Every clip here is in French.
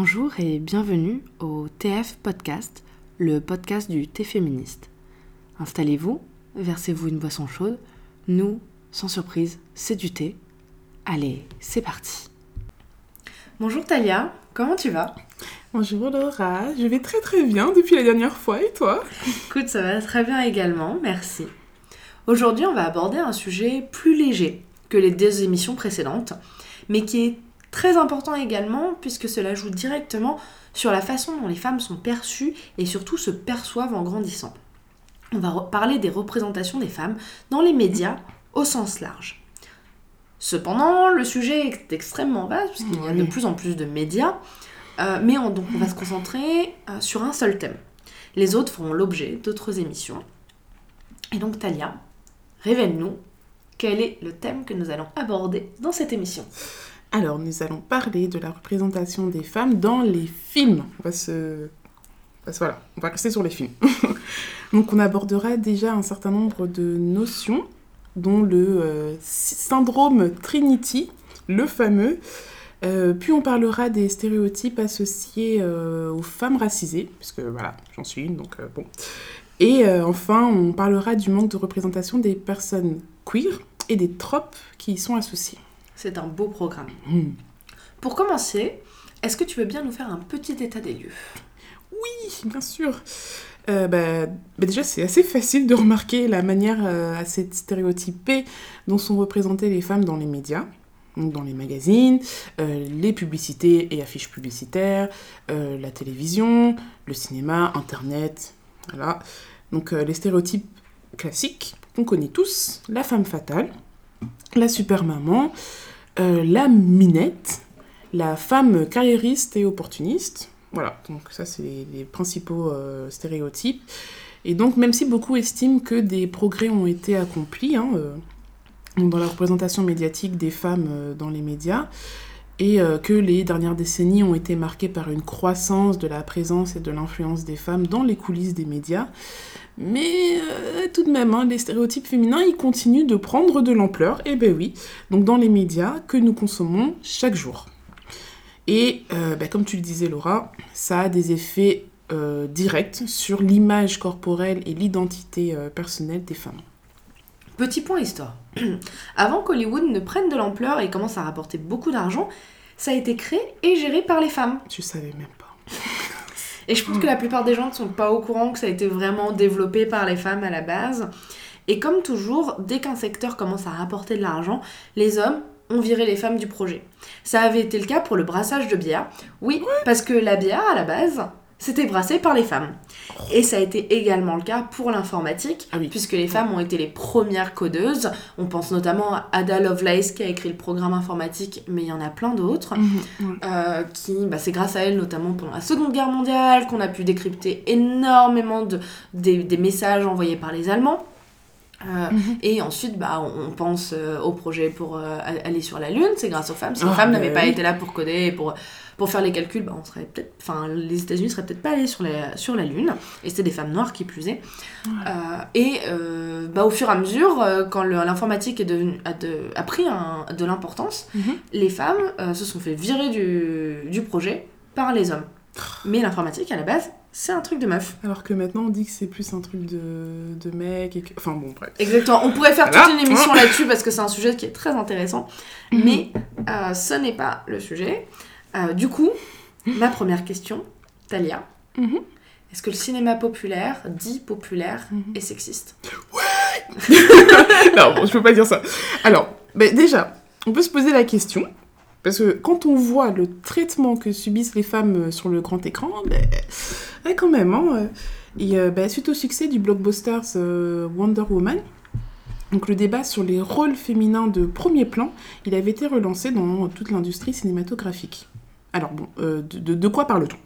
Bonjour et bienvenue au TF Podcast, le podcast du thé féministe. Installez-vous, versez-vous une boisson chaude. Nous, sans surprise, c'est du thé. Allez, c'est parti. Bonjour Talia, comment tu vas? Bonjour Laura, je vais très très bien depuis la dernière fois et toi? Écoute, ça va très bien également, merci. Aujourd'hui, on va aborder un sujet plus léger que les deux émissions précédentes, mais qui est très important également puisque cela joue directement sur la façon dont les femmes sont perçues et surtout se perçoivent en grandissant. On va parler des représentations des femmes dans les médias au sens large. Cependant, le sujet est extrêmement vaste puisqu'il y a de plus en plus de médias, euh, mais on, donc on va se concentrer euh, sur un seul thème. Les autres feront l'objet d'autres émissions. Et donc Talia, révèle-nous quel est le thème que nous allons aborder dans cette émission. Alors, nous allons parler de la représentation des femmes dans les films. On va se... Voilà, on va rester sur les films. Donc, on abordera déjà un certain nombre de notions, dont le euh, syndrome Trinity, le fameux. Euh, puis on parlera des stéréotypes associés euh, aux femmes racisées, puisque voilà, j'en suis une, donc bon. Et enfin, on parlera du manque de représentation des personnes queer et des tropes qui y sont associés. C'est un beau programme. Hmm. Pour commencer, est-ce que tu veux bien nous faire un petit état des lieux? Oui, bien sûr. Euh, bah, bah, déjà, c'est assez facile de remarquer la manière euh, assez stéréotypée dont sont représentées les femmes dans les médias, dans les magazines, euh, les publicités et affiches publicitaires, la télévision, le cinéma, Internet. Voilà. Donc, les stéréotypes classiques qu'on connaît tous la femme fatale, la super maman, euh, la minette, la femme carriériste et opportuniste. Voilà, donc ça c'est les, principaux euh, stéréotypes. Et donc même si beaucoup estiment que des progrès ont été accomplis hein, euh, dans la représentation médiatique des femmes dans les médias, et que les dernières décennies ont été marquées par une croissance de la présence et de l'influence des femmes dans les coulisses des médias, mais euh, tout de même, hein, les stéréotypes féminins, ils continuent de prendre de l'ampleur, et eh ben oui, donc dans les médias que nous consommons chaque jour. Et euh, ben, comme tu le disais Laura, ça a des effets euh, directs sur l'image corporelle et l'identité personnelle des femmes. Petit point histoire. Avant qu'Hollywood ne prenne de l'ampleur et commence à rapporter beaucoup d'argent, ça a été créé et géré par les femmes. Tu savais même pas. Et je pense que la plupart des gens ne sont pas au courant que ça a été vraiment développé par les femmes à la base. Et comme toujours, dès qu'un secteur commence à rapporter de l'argent, les hommes ont viré les femmes du projet. Ça avait été le cas pour le brassage de bière. Oui, parce que la bière, à la base, c'était brassé par les femmes. Et ça a été également le cas pour l'informatique, ah puisque les femmes ont été les premières codeuses. On pense notamment à Ada Lovelace qui a écrit le programme informatique, mais il y en a plein d'autres. Mhm, euh, qui, bah, c'est grâce à elle, notamment pendant la Seconde Guerre mondiale, qu'on a pu décrypter énormément de, des, messages envoyés par les Allemands. Euh, mhm. Et ensuite, bah, on, pense euh, au projet pour aller sur la Lune, c'est grâce aux femmes. Si les ah, femmes n'avaient bah pas été là pour coder, pour pour faire les calculs, bah, on serait peut-être, enfin, les États-Unis seraient peut-être pas allés sur, les, sur la Lune, et c'était des femmes noires qui plus est. Euh, et euh, bah, au fur et à mesure, euh, quand l'informatique a, a, pris de l'importance, mhm. les femmes se sont fait virer du, du projet par les hommes. Mais l'informatique, à la base, c'est un truc de meuf. Alors que maintenant, on dit que c'est plus un truc de, de mec. Et Enfin bon, bref. Exactement. On pourrait faire toute une émission là-dessus parce que c'est un sujet qui est très intéressant. Mhm. Mais ce n'est pas le sujet. Euh, du coup, ma première question, Talia. Mhm. Est-ce que le cinéma populaire, dit populaire, mhm. est sexiste? Ouais Non, bon, je peux pas dire ça. Alors, ben, déjà, on peut se poser la question. Parce que quand on voit le traitement que subissent les femmes euh, sur le grand écran, ben, quand même, hein, et, euh, ben, suite au succès du blockbuster Wonder Woman, donc le débat sur les rôles féminins de premier plan, il avait été relancé dans toute l'industrie cinématographique. Alors bon, euh, de, quoi parle-t-on?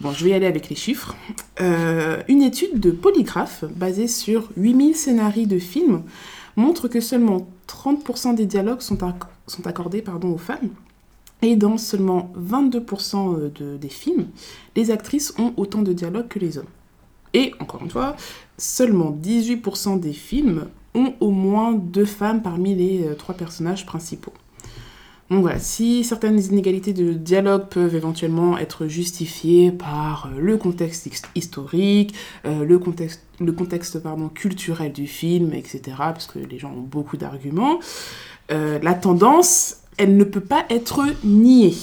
Bon, je vais y aller avec les chiffres. Euh, une étude de Polygraphe, basée sur 8000 scénarios de films, montre que seulement 30% des dialogues sont, sont accordés pardon, aux femmes. Et dans seulement 22% euh, de, des films, les actrices ont autant de dialogues que les hommes. Et, encore une fois, seulement 18% des films ont au moins deux femmes parmi les trois personnages principaux. Donc voilà, si certaines inégalités de dialogue peuvent éventuellement être justifiées par euh, le contexte historique, euh, le contexte, le contexte pardon, culturel du film, etc., parce que les gens ont beaucoup d'arguments, euh, la tendance, elle ne peut pas être niée.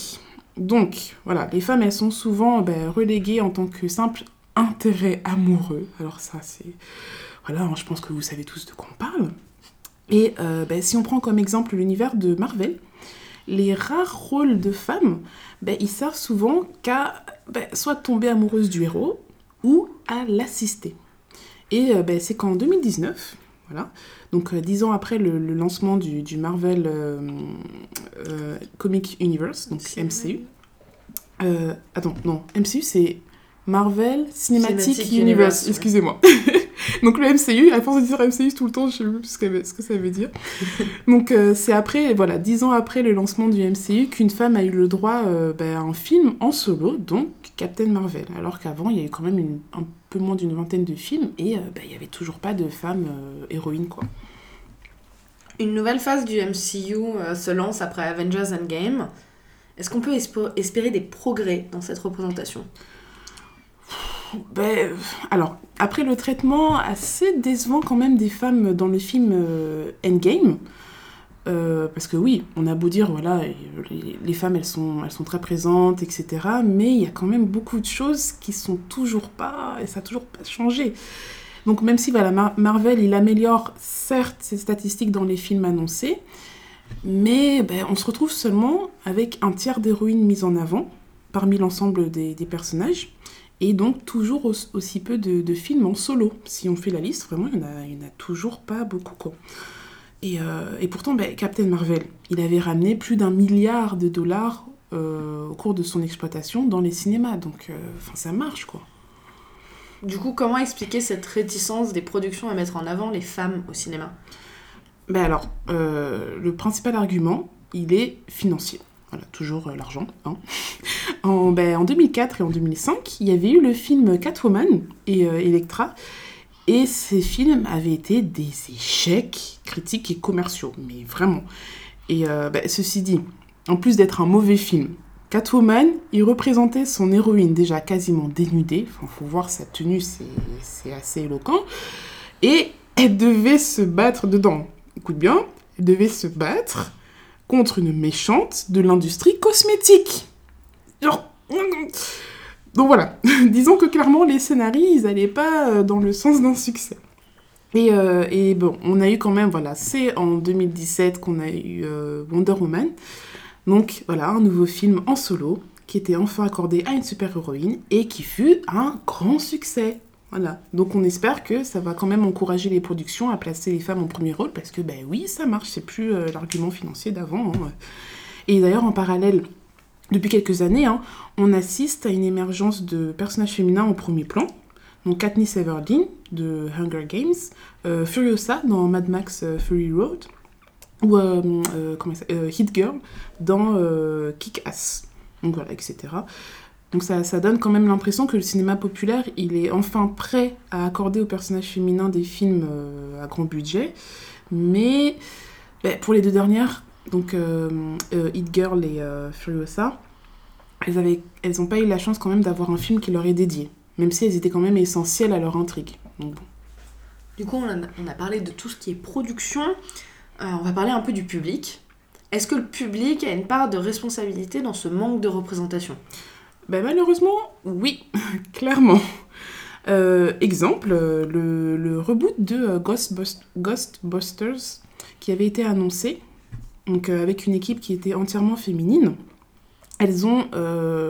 Donc voilà, les femmes, elles sont souvent ben, reléguées en tant que simple intérêt amoureux. Alors ça, c'est... Voilà, hein, je pense que vous savez tous de quoi on parle. Et ben, si on prend comme exemple l'univers de Marvel, les rares rôles de femmes, ben, ils servent souvent qu'à ben, soit tomber amoureuse du héros ou à l'assister. Et euh, c'est qu'en 2019, voilà, donc euh, dix ans après le, lancement du, Marvel euh, Comic Universe, donc MCU. attends, non, MCU c'est Marvel Cinematic, Universe, excusez-moi. Donc le MCU, à force de dire MCU tout le temps, je sais plus ce que, ce que ça veut dire. Donc euh, c'est après, voilà, dix ans après le lancement du MCU, qu'une femme a eu le droit euh, ben, à un film en solo, donc Captain Marvel. Alors qu'avant, il y avait quand même un peu moins d'une vingtaine de films et euh, ben, il n'y avait toujours pas de femmes héroïnes, quoi. Une nouvelle phase du MCU se lance après Avengers Endgame. Est-ce qu'on peut espérer des progrès dans cette représentation? Ben, alors, après le traitement assez décevant quand même des femmes dans le film euh, Endgame, euh, parce que oui, on a beau dire, voilà, les, femmes, elles sont, elles sont très présentes, etc. Mais il y a quand même beaucoup de choses qui sont toujours pas, et ça n'a toujours pas changé. Donc même si voilà, Marvel, il améliore certes ses statistiques dans les films annoncés, mais ben, on se retrouve seulement avec un tiers d'héroïnes mises en avant parmi l'ensemble des, personnages. Et donc toujours aussi peu de, films en solo. Si on fait la liste, vraiment, il n'y en, a toujours pas beaucoup. Quoi. Et, euh, et pourtant, ben, Captain Marvel, il avait ramené plus d'un milliard de dollars euh, au cours de son exploitation dans les cinémas. Donc, euh, enfin, ça marche, quoi. Du coup, comment expliquer cette réticence des productions à mettre en avant les femmes au cinéma? Ben alors, le principal argument, il est financier. Voilà, toujours euh, l'argent. Hein. en, ben, en 2004 et en 2005, il y avait eu le film Catwoman et euh, Electra. Et ces films avaient été des échecs critiques et commerciaux, mais vraiment. Et euh, ben, ceci dit, en plus d'être un mauvais film, Catwoman, il représentait son héroïne déjà quasiment dénudée. Enfin, faut voir sa tenue, c'est assez éloquent. Et elle devait se battre dedans. Écoute bien, elle devait se battre contre une méchante de l'industrie cosmétique. Donc voilà, disons que clairement les scénarii, ils n'allaient pas euh, dans le sens d'un succès. Et, euh, et, bon, on a eu quand même, voilà, c'est en 2017 qu'on a eu euh, Wonder Woman. Donc voilà, un nouveau film en solo qui était enfin accordé à une super-héroïne et qui fut un grand succès. Voilà. Donc on espère que ça va quand même encourager les productions à placer les femmes en premier rôle parce que ben oui, ça marche, c'est plus l'argument financier d'avant. Hein. Et d'ailleurs en parallèle, depuis quelques années, hein, on assiste à une émergence de personnages féminins au premier plan. Donc Katniss Everdeen de Hunger Games, euh, Furiosa dans Mad Max euh, Fury Road ou ça, Hit Girl dans Kick-Ass. Donc voilà, etc. Donc ça, donne quand même l'impression que le cinéma populaire, il est enfin prêt à accorder aux personnages féminins des films euh, à grand budget. Mais ben, pour les deux dernières, donc euh, euh, Hit Girl et Furiosa, elles n'ont elles pas eu la chance quand même d'avoir un film qui leur est dédié, même si elles étaient quand même essentielles à leur intrigue. Donc, bon. Du coup, on a, on a, parlé de tout ce qui est production. on va parler un peu du public. Est-ce que le public a une part de responsabilité dans ce manque de représentation? Ben Malheureusement, oui, clairement. Euh, exemple, le, le, reboot de euh, Ghostbusters qui avait été annoncé, donc euh, avec une équipe qui était entièrement féminine, elles ont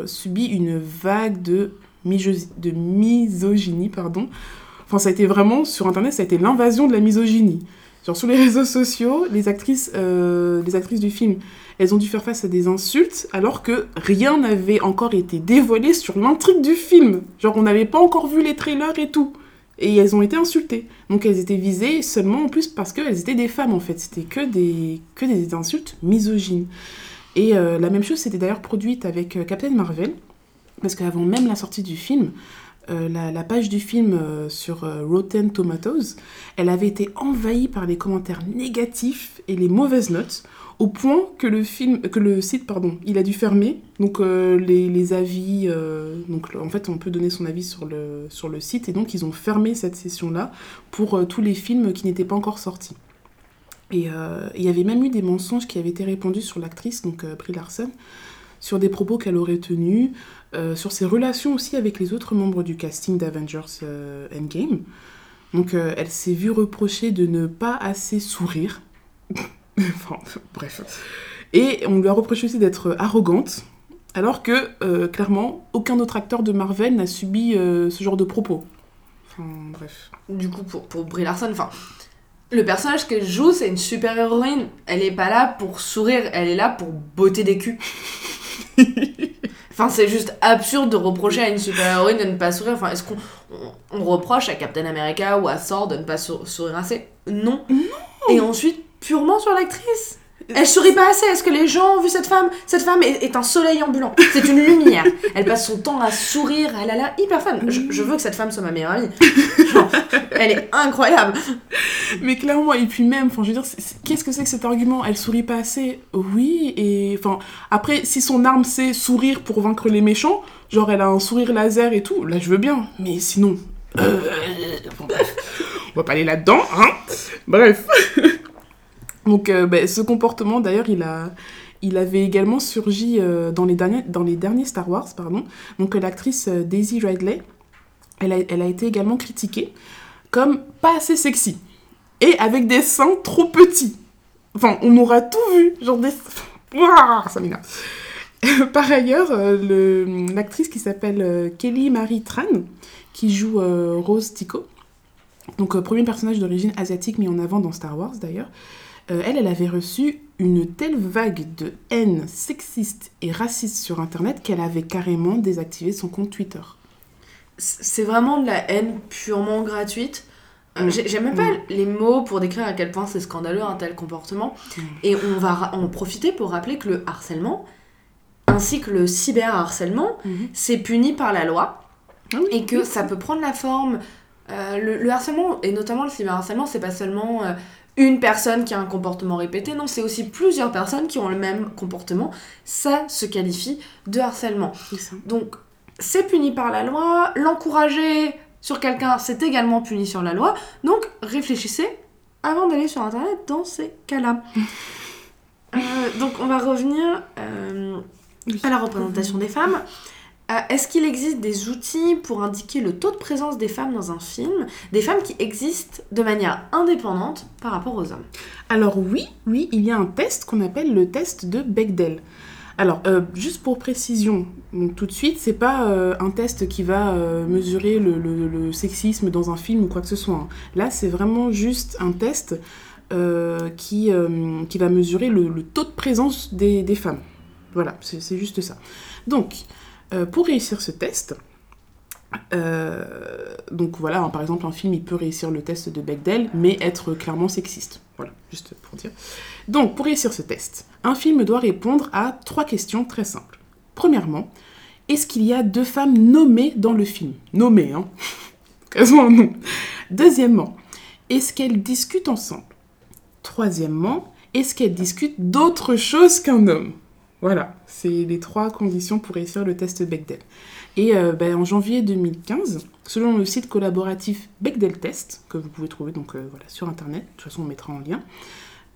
subi une vague de, de misogynie. Pardon. Enfin, ça a été vraiment, sur Internet, ça a été l'invasion de la misogynie. Genre sur les réseaux sociaux, les actrices, les actrices du film elles ont dû faire face à des insultes alors que rien n'avait encore été dévoilé sur l'intrigue du film. Genre on n'avait pas encore vu les trailers et tout. Et elles ont été insultées. Donc elles étaient visées seulement en plus parce qu'elles étaient des femmes en fait. C'était que des, que des insultes misogynes. Et euh, la même chose s'était d'ailleurs produite avec euh, Captain Marvel. Parce qu'avant même la sortie du film, euh, la, la page du film sur Rotten Tomatoes, elle avait été envahie par les commentaires négatifs et les mauvaises notes, au point que le, film, que le site pardon, il a dû fermer. Donc euh, les, avis, euh, donc en fait on peut donner son avis sur le, sur le site, et donc ils ont fermé cette session-là pour euh, tous les films qui n'étaient pas encore sortis. Et il y avait même eu des mensonges qui avaient été répandus sur l'actrice, donc Brie Larson, sur des propos qu'elle aurait tenus, sur ses relations aussi avec les autres membres du casting d'Avengers Endgame. Donc elle s'est vue reprocher de ne pas assez sourire. enfin, bref. Et on lui a reproché aussi d'être arrogante, alors que, euh, clairement, aucun autre acteur de Marvel n'a subi euh, ce genre de propos. Enfin, bref. Du coup, pour, pour Brie Larson, enfin, le personnage qu'elle joue, c'est une super héroïne. Elle est pas là pour sourire, elle est là pour botter des culs. Enfin, c'est juste absurde de reprocher à une super héroïne de ne pas sourire. Enfin, est-ce qu'on on, on reproche à Captain America ou à Thor de ne pas sou- sourire assez? Non. Et ensuite, purement sur l'actrice. Elle sourit pas assez. Est-ce que les gens ont vu cette femme? Cette femme est, est un soleil ambulant. C'est une lumière. Elle passe son temps à sourire. Elle a l'air hyper fun. Je, je veux que cette femme soit ma meilleure amie. Genre, elle est incroyable. Mais clairement, et puis même, enfin, je veux dire, qu'est-ce que c'est que cet argument? Elle sourit pas assez? Oui, et enfin, après, si son arme c'est sourire pour vaincre les méchants, genre elle a un sourire laser et tout, là je veux bien, mais sinon. euh, bon, bref, on va pas aller là-dedans, hein Bref. Donc, euh, ben, ce comportement, d'ailleurs, il a. Il avait également surgi euh, dans, les derniers, dans les derniers Star Wars, pardon. Donc euh, l'actrice Daisy Ridley, elle a, elle a été également critiquée comme pas assez sexy et avec des seins trop petits. Enfin, on aura tout vu, genre des... Ouah, ça m'énerve. Par ailleurs, le- l'actrice qui s'appelle Kelly Marie Tran, qui joue Rose Tico, donc premier personnage d'origine asiatique mis en avant dans Star Wars d'ailleurs, euh, elle, elle avait reçu une telle vague de haine sexiste et raciste sur Internet qu'elle avait carrément désactivé son compte Twitter. C'est vraiment de la haine purement gratuite. Euh, Mm. j'ai- J'aime même pas les mots pour décrire à quel point c'est scandaleux un tel comportement. Mm. Et on va en profiter pour rappeler que le harcèlement, ainsi que le cyberharcèlement, c'est puni par la loi. Ah oui, et que oui, ça peut prendre la forme. euh, le, le harcèlement, et notamment le cyberharcèlement, c'est pas seulement euh, une personne qui a un comportement répété, non, c'est aussi plusieurs personnes qui ont le même comportement. Ça se qualifie de harcèlement. Donc, c'est puni par la loi. L'encourager sur quelqu'un, c'est également puni sur la loi. Donc, réfléchissez avant d'aller sur Internet dans ces cas-là. Euh, donc, on va revenir euh, à la représentation des femmes. Euh, Est-ce qu'il existe des outils pour indiquer le taux de présence des femmes dans un film Des femmes qui existent de manière indépendante par rapport aux hommes? Alors oui, oui, il y a un test qu'on appelle le test de Bechdel. Alors, euh, juste pour précision, tout de suite, c'est pas euh, un test qui va euh, mesurer le, sexisme dans un film ou quoi que ce soit. hein. Là, c'est vraiment juste un test qui, va mesurer le, taux de présence des, des femmes. Voilà, c'est juste ça. Donc, euh, pour réussir ce test, euh, donc voilà, hein, par exemple, un film, il peut réussir le test de Bechdel, mais être clairement sexiste. Voilà, juste pour dire. Donc, pour réussir ce test, un film doit répondre à trois questions très simples. Premièrement, est-ce qu'il y a deux femmes nommées dans le film? Nommées, hein un nom. Deuxièmement, est-ce qu'elles discutent ensemble? Troisièmement, est-ce qu'elles discutent d'autre chose qu'un homme? Voilà, c'est les trois conditions pour réussir le test Bechdel. Et euh, ben, en janvier 2015, selon le site collaboratif Bechdel Test, que vous pouvez trouver donc, euh, voilà, sur Internet, de toute façon on mettra en lien,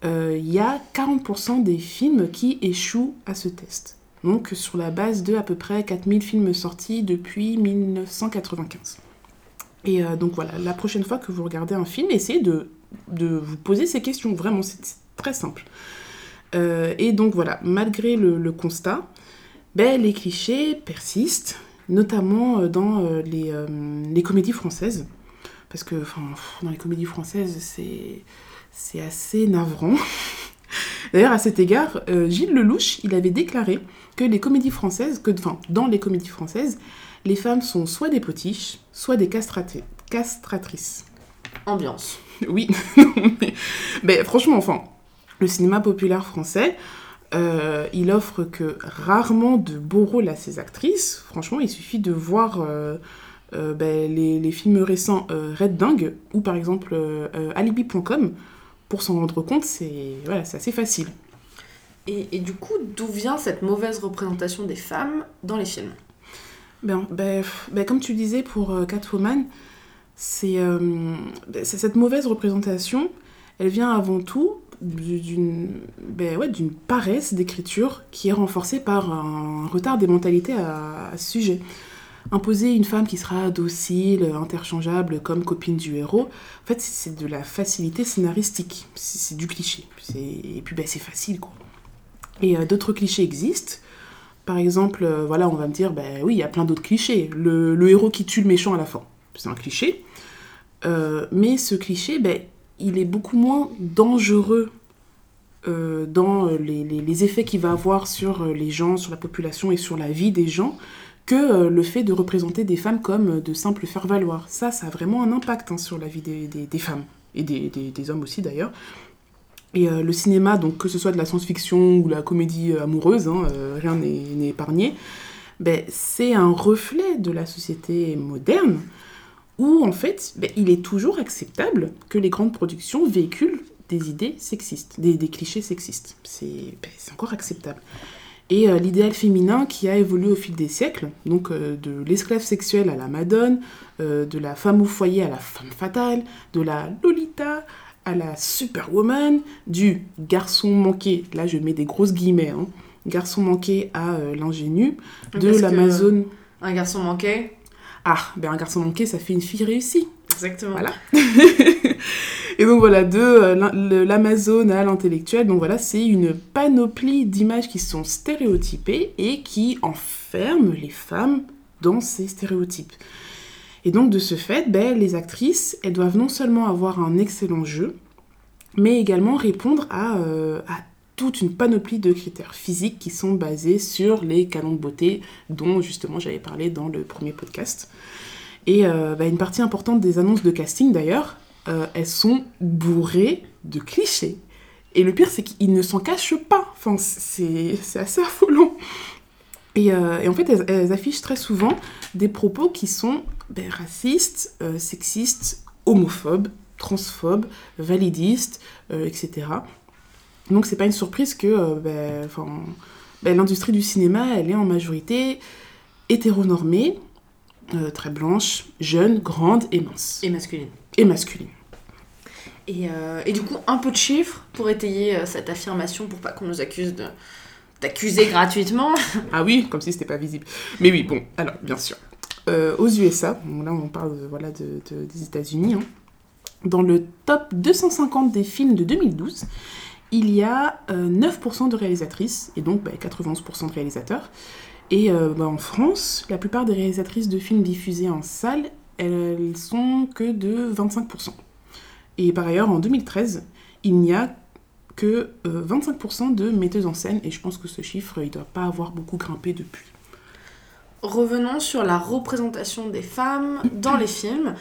euh, il y a 40% des films qui échouent à ce test. Donc sur la base de à peu près 4000 films sortis depuis 1995. Et donc voilà, la prochaine fois que vous regardez un film, essayez de, de vous poser ces questions. Vraiment, c'est très simple. Euh, et donc voilà, malgré le, le constat, ben, les clichés persistent, notamment euh, dans euh, les, euh, les comédies françaises. Parce que dans les comédies françaises, c'est c'est assez navrant. D'ailleurs, à cet égard, Gilles Lelouch, il avait déclaré que les comédies françaises, que, dans les comédies françaises, les femmes sont soit des potiches, soit des castratrices. Ambiance. Oui, mais, mais franchement, enfin, le cinéma populaire français, euh, il offre que rarement de beaux rôles à ses actrices. Franchement, il suffit de voir euh, euh, ben, les, les films récents Red Dingue ou par exemple Alibi.com, pour s'en rendre compte, c'est voilà, assez facile. Et, et du coup, d'où vient cette mauvaise représentation des femmes dans les films? Ben, ben, ben, comme tu disais pour Catwoman, c'est ben, c'est cette mauvaise représentation, elle vient avant tout d'une ben, ouais, paresse d'écriture qui est renforcée par un retard des mentalités à, ce sujet. Imposer une femme qui sera docile, interchangeable comme copine du héros, en fait c'est de la facilité scénaristique, c'est du cliché. Et puis ben, c'est facile quoi. Et euh, d'autres clichés existent. Par exemple, euh, voilà, on va me dire, ben oui, il y a plein d'autres clichés. Le, le héros qui tue le méchant à la fin, c'est un cliché. Euh, mais ce cliché, ben, il est beaucoup moins dangereux euh, dans euh, les, les- effets qu'il va avoir sur euh, les gens, sur la population et sur la vie des gens que le fait de représenter des femmes comme de simples faire-valoir. Ça, ça a vraiment un impact hein, sur la vie des, des- femmes et des, des- hommes aussi d'ailleurs. Et le cinéma, donc que ce soit de la science-fiction ou la comédie amoureuse, hein, rien n'est n'est épargné, ben, c'est un reflet de la société moderne où en fait ben, il est toujours acceptable que les grandes productions véhiculent des idées sexistes, des, des clichés sexistes. C'est ben, c'est encore acceptable. Et euh, l'idéal féminin qui a évolué au fil des siècles, donc euh, de l'esclave sexuelle à la madone, euh, de la femme au foyer à la femme fatale, de la Lolita à la superwoman, du garçon manqué, là je mets des grosses guillemets, hein, garçon manqué à l'ingénu, de l'Amazone... Un garçon manqué Ah, ben un garçon manqué, ça fait une fille réussie. Exactement. Voilà. Et donc voilà, de euh, l'Amazone à l'intellectuel, donc voilà, c'est une panoplie d'images qui sont stéréotypées et qui enferment les femmes dans ces stéréotypes. Et donc de ce fait, ben, les actrices, elles doivent non seulement avoir un excellent jeu, mais également répondre à, euh, à toute une panoplie de critères physiques qui sont basés sur les canons de beauté dont justement j'avais parlé dans le premier podcast. Et euh, bah, une partie importante des annonces de casting d'ailleurs, euh, elles sont bourrées de clichés. Et le pire, c'est qu'ils ne s'en cachent pas. Enfin, c'est assez affolant. Et, euh, en fait, elles, affichent très souvent des propos qui sont ben, racistes, sexistes, homophobes, transphobes, validistes, etc. Donc, c'est pas une surprise que euh, ben, ben, l'industrie du cinéma, elle est en majorité hétéronormée, euh, très blanche, jeune, grande et mince. Et masculine. Et masculine. Et, euh, et du coup, un peu de chiffres pour étayer euh, cette affirmation, pour pas qu'on nous accuse de d'accuser gratuitement. Ah oui, comme si c'était pas visible. Mais oui, bon, alors, bien sûr. Aux USA, bon, là on parle de- voilà, de, de- des États-Unis, hein. dans le top 250 des films de 2012, il y a euh, 9% de réalisatrices, et donc bah, 91% de réalisateurs. Et euh, bah, en France, la plupart des réalisatrices de films diffusés en salle, elles sont que de 25%. Et par ailleurs, en 2013, il n'y a que euh, 25% de metteuses en scène, et je pense que ce chiffre, il ne doit pas avoir beaucoup grimpé depuis. Revenons sur la représentation des femmes dans les films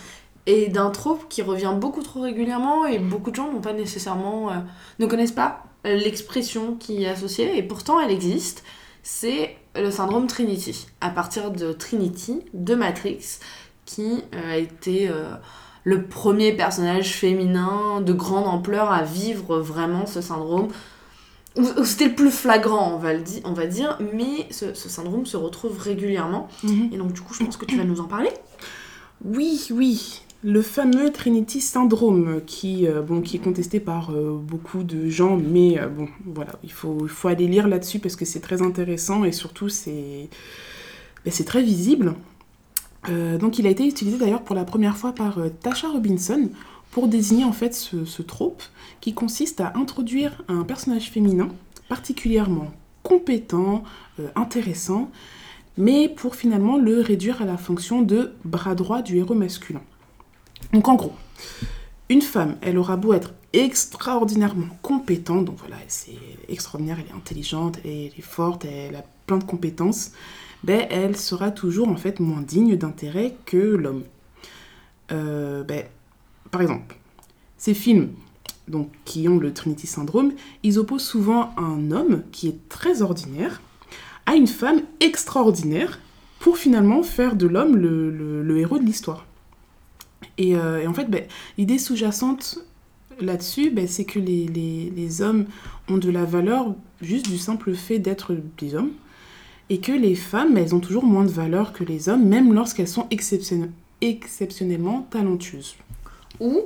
et d'un trope qui revient beaucoup trop régulièrement et beaucoup de gens n'ont pas nécessairement euh, ne connaissent pas l'expression qui est associée et pourtant elle existe. C'est le syndrome Trinity. À partir de Trinity, de Matrix, qui euh, a été euh, le premier personnage féminin de grande ampleur à vivre vraiment ce syndrome. C'était le plus flagrant, on va, le di- on va dire, mais ce, ce syndrome se retrouve régulièrement. Et donc, du coup, je pense que tu vas nous en parler. Oui, oui, le fameux Trinity Syndrome qui, euh, bon, qui est contesté par euh, beaucoup de gens, mais euh, bon, voilà, il faut, il faut aller lire là-dessus parce que c'est très intéressant et surtout c'est ben, très visible. Donc il a été utilisé d'ailleurs pour la première fois par Tasha Robinson pour désigner en fait ce, ce trope qui consiste à introduire un personnage féminin particulièrement compétent, intéressant, mais pour finalement le réduire à la fonction de bras droit du héros masculin. Donc en gros, une femme, elle aura beau être extraordinairement compétente, donc voilà, c'est extraordinaire, elle est intelligente, elle est forte, elle a plein de compétences, ben elle sera toujours en fait moins digne d'intérêt que l'homme. Euh, ben, par exemple, ces films donc, qui ont le Trinity Syndrome, ils opposent souvent un homme qui est très ordinaire à une femme extraordinaire pour finalement faire de l'homme le, héros de l'histoire. Et, euh, et en fait, ben, l'idée sous-jacente là-dessus, ben, c'est que les, les- les hommes ont de la valeur juste du simple fait d'être des hommes, et que les femmes, elles ont toujours moins de valeur que les hommes, même lorsqu'elles sont exceptionnellement talentueuses. Ou,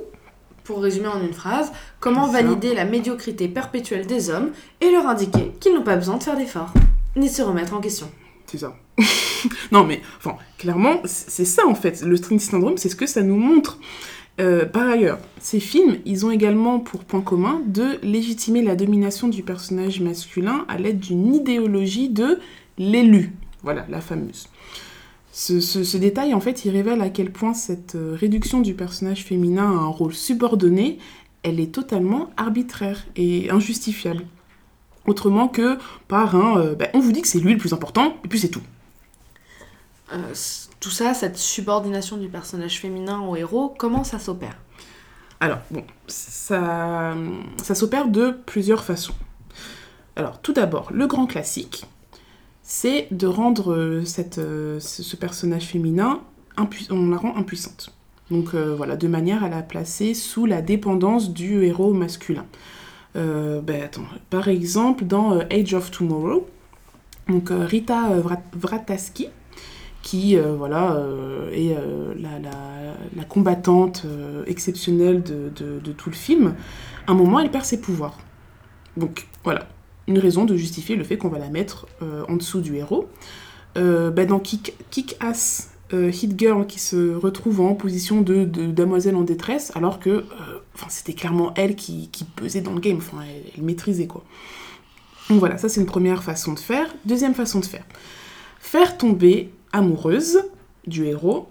pour résumer en une phrase, comment valider la médiocrité perpétuelle des hommes et leur indiquer qu'ils n'ont pas besoin de faire d'efforts, ni de se remettre en question. C'est ça. non, mais clairement, c'est ça en fait. Le Trinity Syndrome, c'est ce que ça nous montre. Euh, par ailleurs, ces films, ils ont également pour point commun de légitimer la domination du personnage masculin à l'aide d'une idéologie de l'élu. Voilà, la fameuse. Ce, ce- ce détail, en fait, il révèle à quel point cette euh, réduction du personnage féminin à un rôle subordonné, elle est totalement arbitraire et injustifiable. Autrement que par un... euh, ben, on vous dit que c'est lui le plus important, et puis c'est tout. Euh, tout ça, cette subordination du personnage féminin au héros, comment ça s'opère? Alors, bon, ça, ça s'opère de plusieurs façons. Alors, tout d'abord, le grand classique, c'est de rendre euh, cette, ce, personnage féminin, on la rend impuissante. Donc euh, voilà, de manière à la placer sous la dépendance du héros masculin. Euh, ben, par exemple, dans euh, Age of Tomorrow, donc euh, Rita Vrat- Vrataski, qui voilà, est la, combattante exceptionnelle de, tout le film, à un moment, elle perd ses pouvoirs. Donc voilà, une raison de justifier le fait qu'on va la mettre en dessous du héros. Bah, dans Kick, Kick-Ass, euh, Hit Girl qui se retrouve en position de, damoiselle en détresse, alors que euh, c'était clairement elle qui, pesait dans le game, enfin, elle, maîtrisait quoi. Donc voilà, ça c'est une première façon de faire. Deuxième façon de faire. Faire tomber amoureuse du héros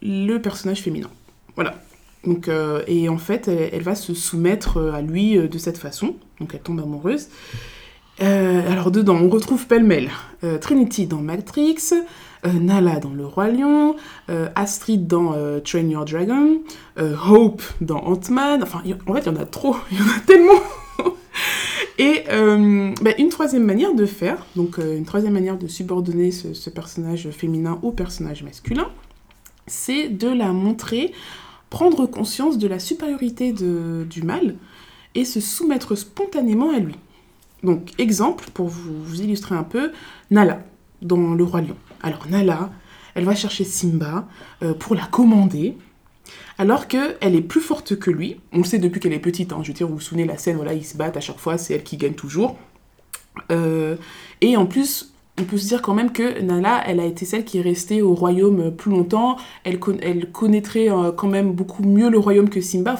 le personnage féminin. Voilà. Euh, et en fait, elle, va se soumettre à lui de cette façon. Donc elle tombe amoureuse. Alors dedans, on retrouve pêle-mêle Trinity dans Matrix, Nala dans Le Roi Lion, euh, Astrid dans euh, Train Your Dragon, euh, Hope dans Ant-Man. Enfin, en fait, il y en a trop, il y en a tellement. Et euh, bah, une troisième manière de faire, donc euh, une troisième manière de subordonner ce, personnage féminin au personnage masculin, c'est de la montrer prendre conscience de la supériorité du mal et se soumettre spontanément à lui. Donc, exemple, pour vous illustrer un peu, Nala, dans Le Roi Lion. Alors, Nala, elle va chercher Simba euh, pour la commander, alors qu'elle est plus forte que lui. On le sait depuis qu'elle est petite, hein. je veux dire, vous vous souvenez la scène, voilà, ils se battent à chaque fois, c'est elle qui gagne toujours. Euh, et en plus, on peut se dire quand même que Nala, elle a été celle qui est restée au royaume plus longtemps, elle, con- elle connaîtrait euh, quand même beaucoup mieux le royaume que Simba,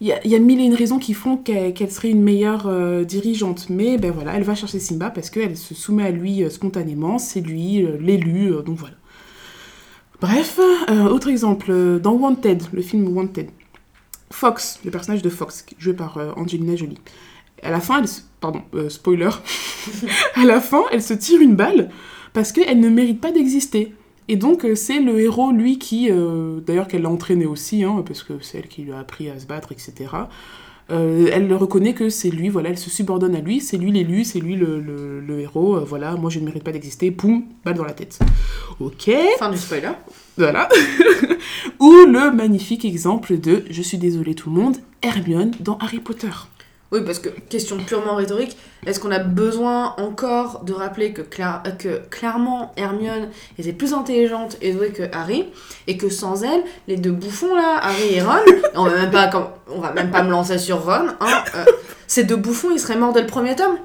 il y a, mille et une raisons qui font qu'elle serait une meilleure euh, dirigeante. Mais ben voilà, elle va chercher Simba parce qu'elle se soumet à lui euh, spontanément, c'est lui, euh, l'élu, donc voilà. Bref, autre exemple, dans Wanted, le film Wanted, Fox, le personnage de Fox, joué par Angelina Jolie. Pardon, spoiler. à la fin, elle se tire une balle parce qu'elle ne mérite pas d'exister. Et donc, euh, c'est le héros, lui, qui... euh, D'ailleurs, qu'elle l'a entraîné aussi, hein, parce que c'est elle qui lui a appris à se battre, etc. Euh, elle le reconnaît que c'est lui, voilà, elle se subordonne à lui, c'est lui l'élu, c'est lui le, le- le héros, euh, voilà, moi je ne mérite pas d'exister, poum, balle dans la tête. Ok, Fin du spoiler. voilà. Ou le magnifique exemple de, je suis désolée tout le monde, Hermione dans Harry Potter. Oui, parce que, question purement rhétorique, est-ce qu'on a besoin encore de rappeler que, cla- euh, que clairement Hermione était plus intelligente et douée que Harry, et que sans elle, les deux bouffons là, Harry et Ron, on va même pas, comme- on va même pas me lancer sur Ron, hein, euh, ces deux bouffons ils seraient morts dès le premier tome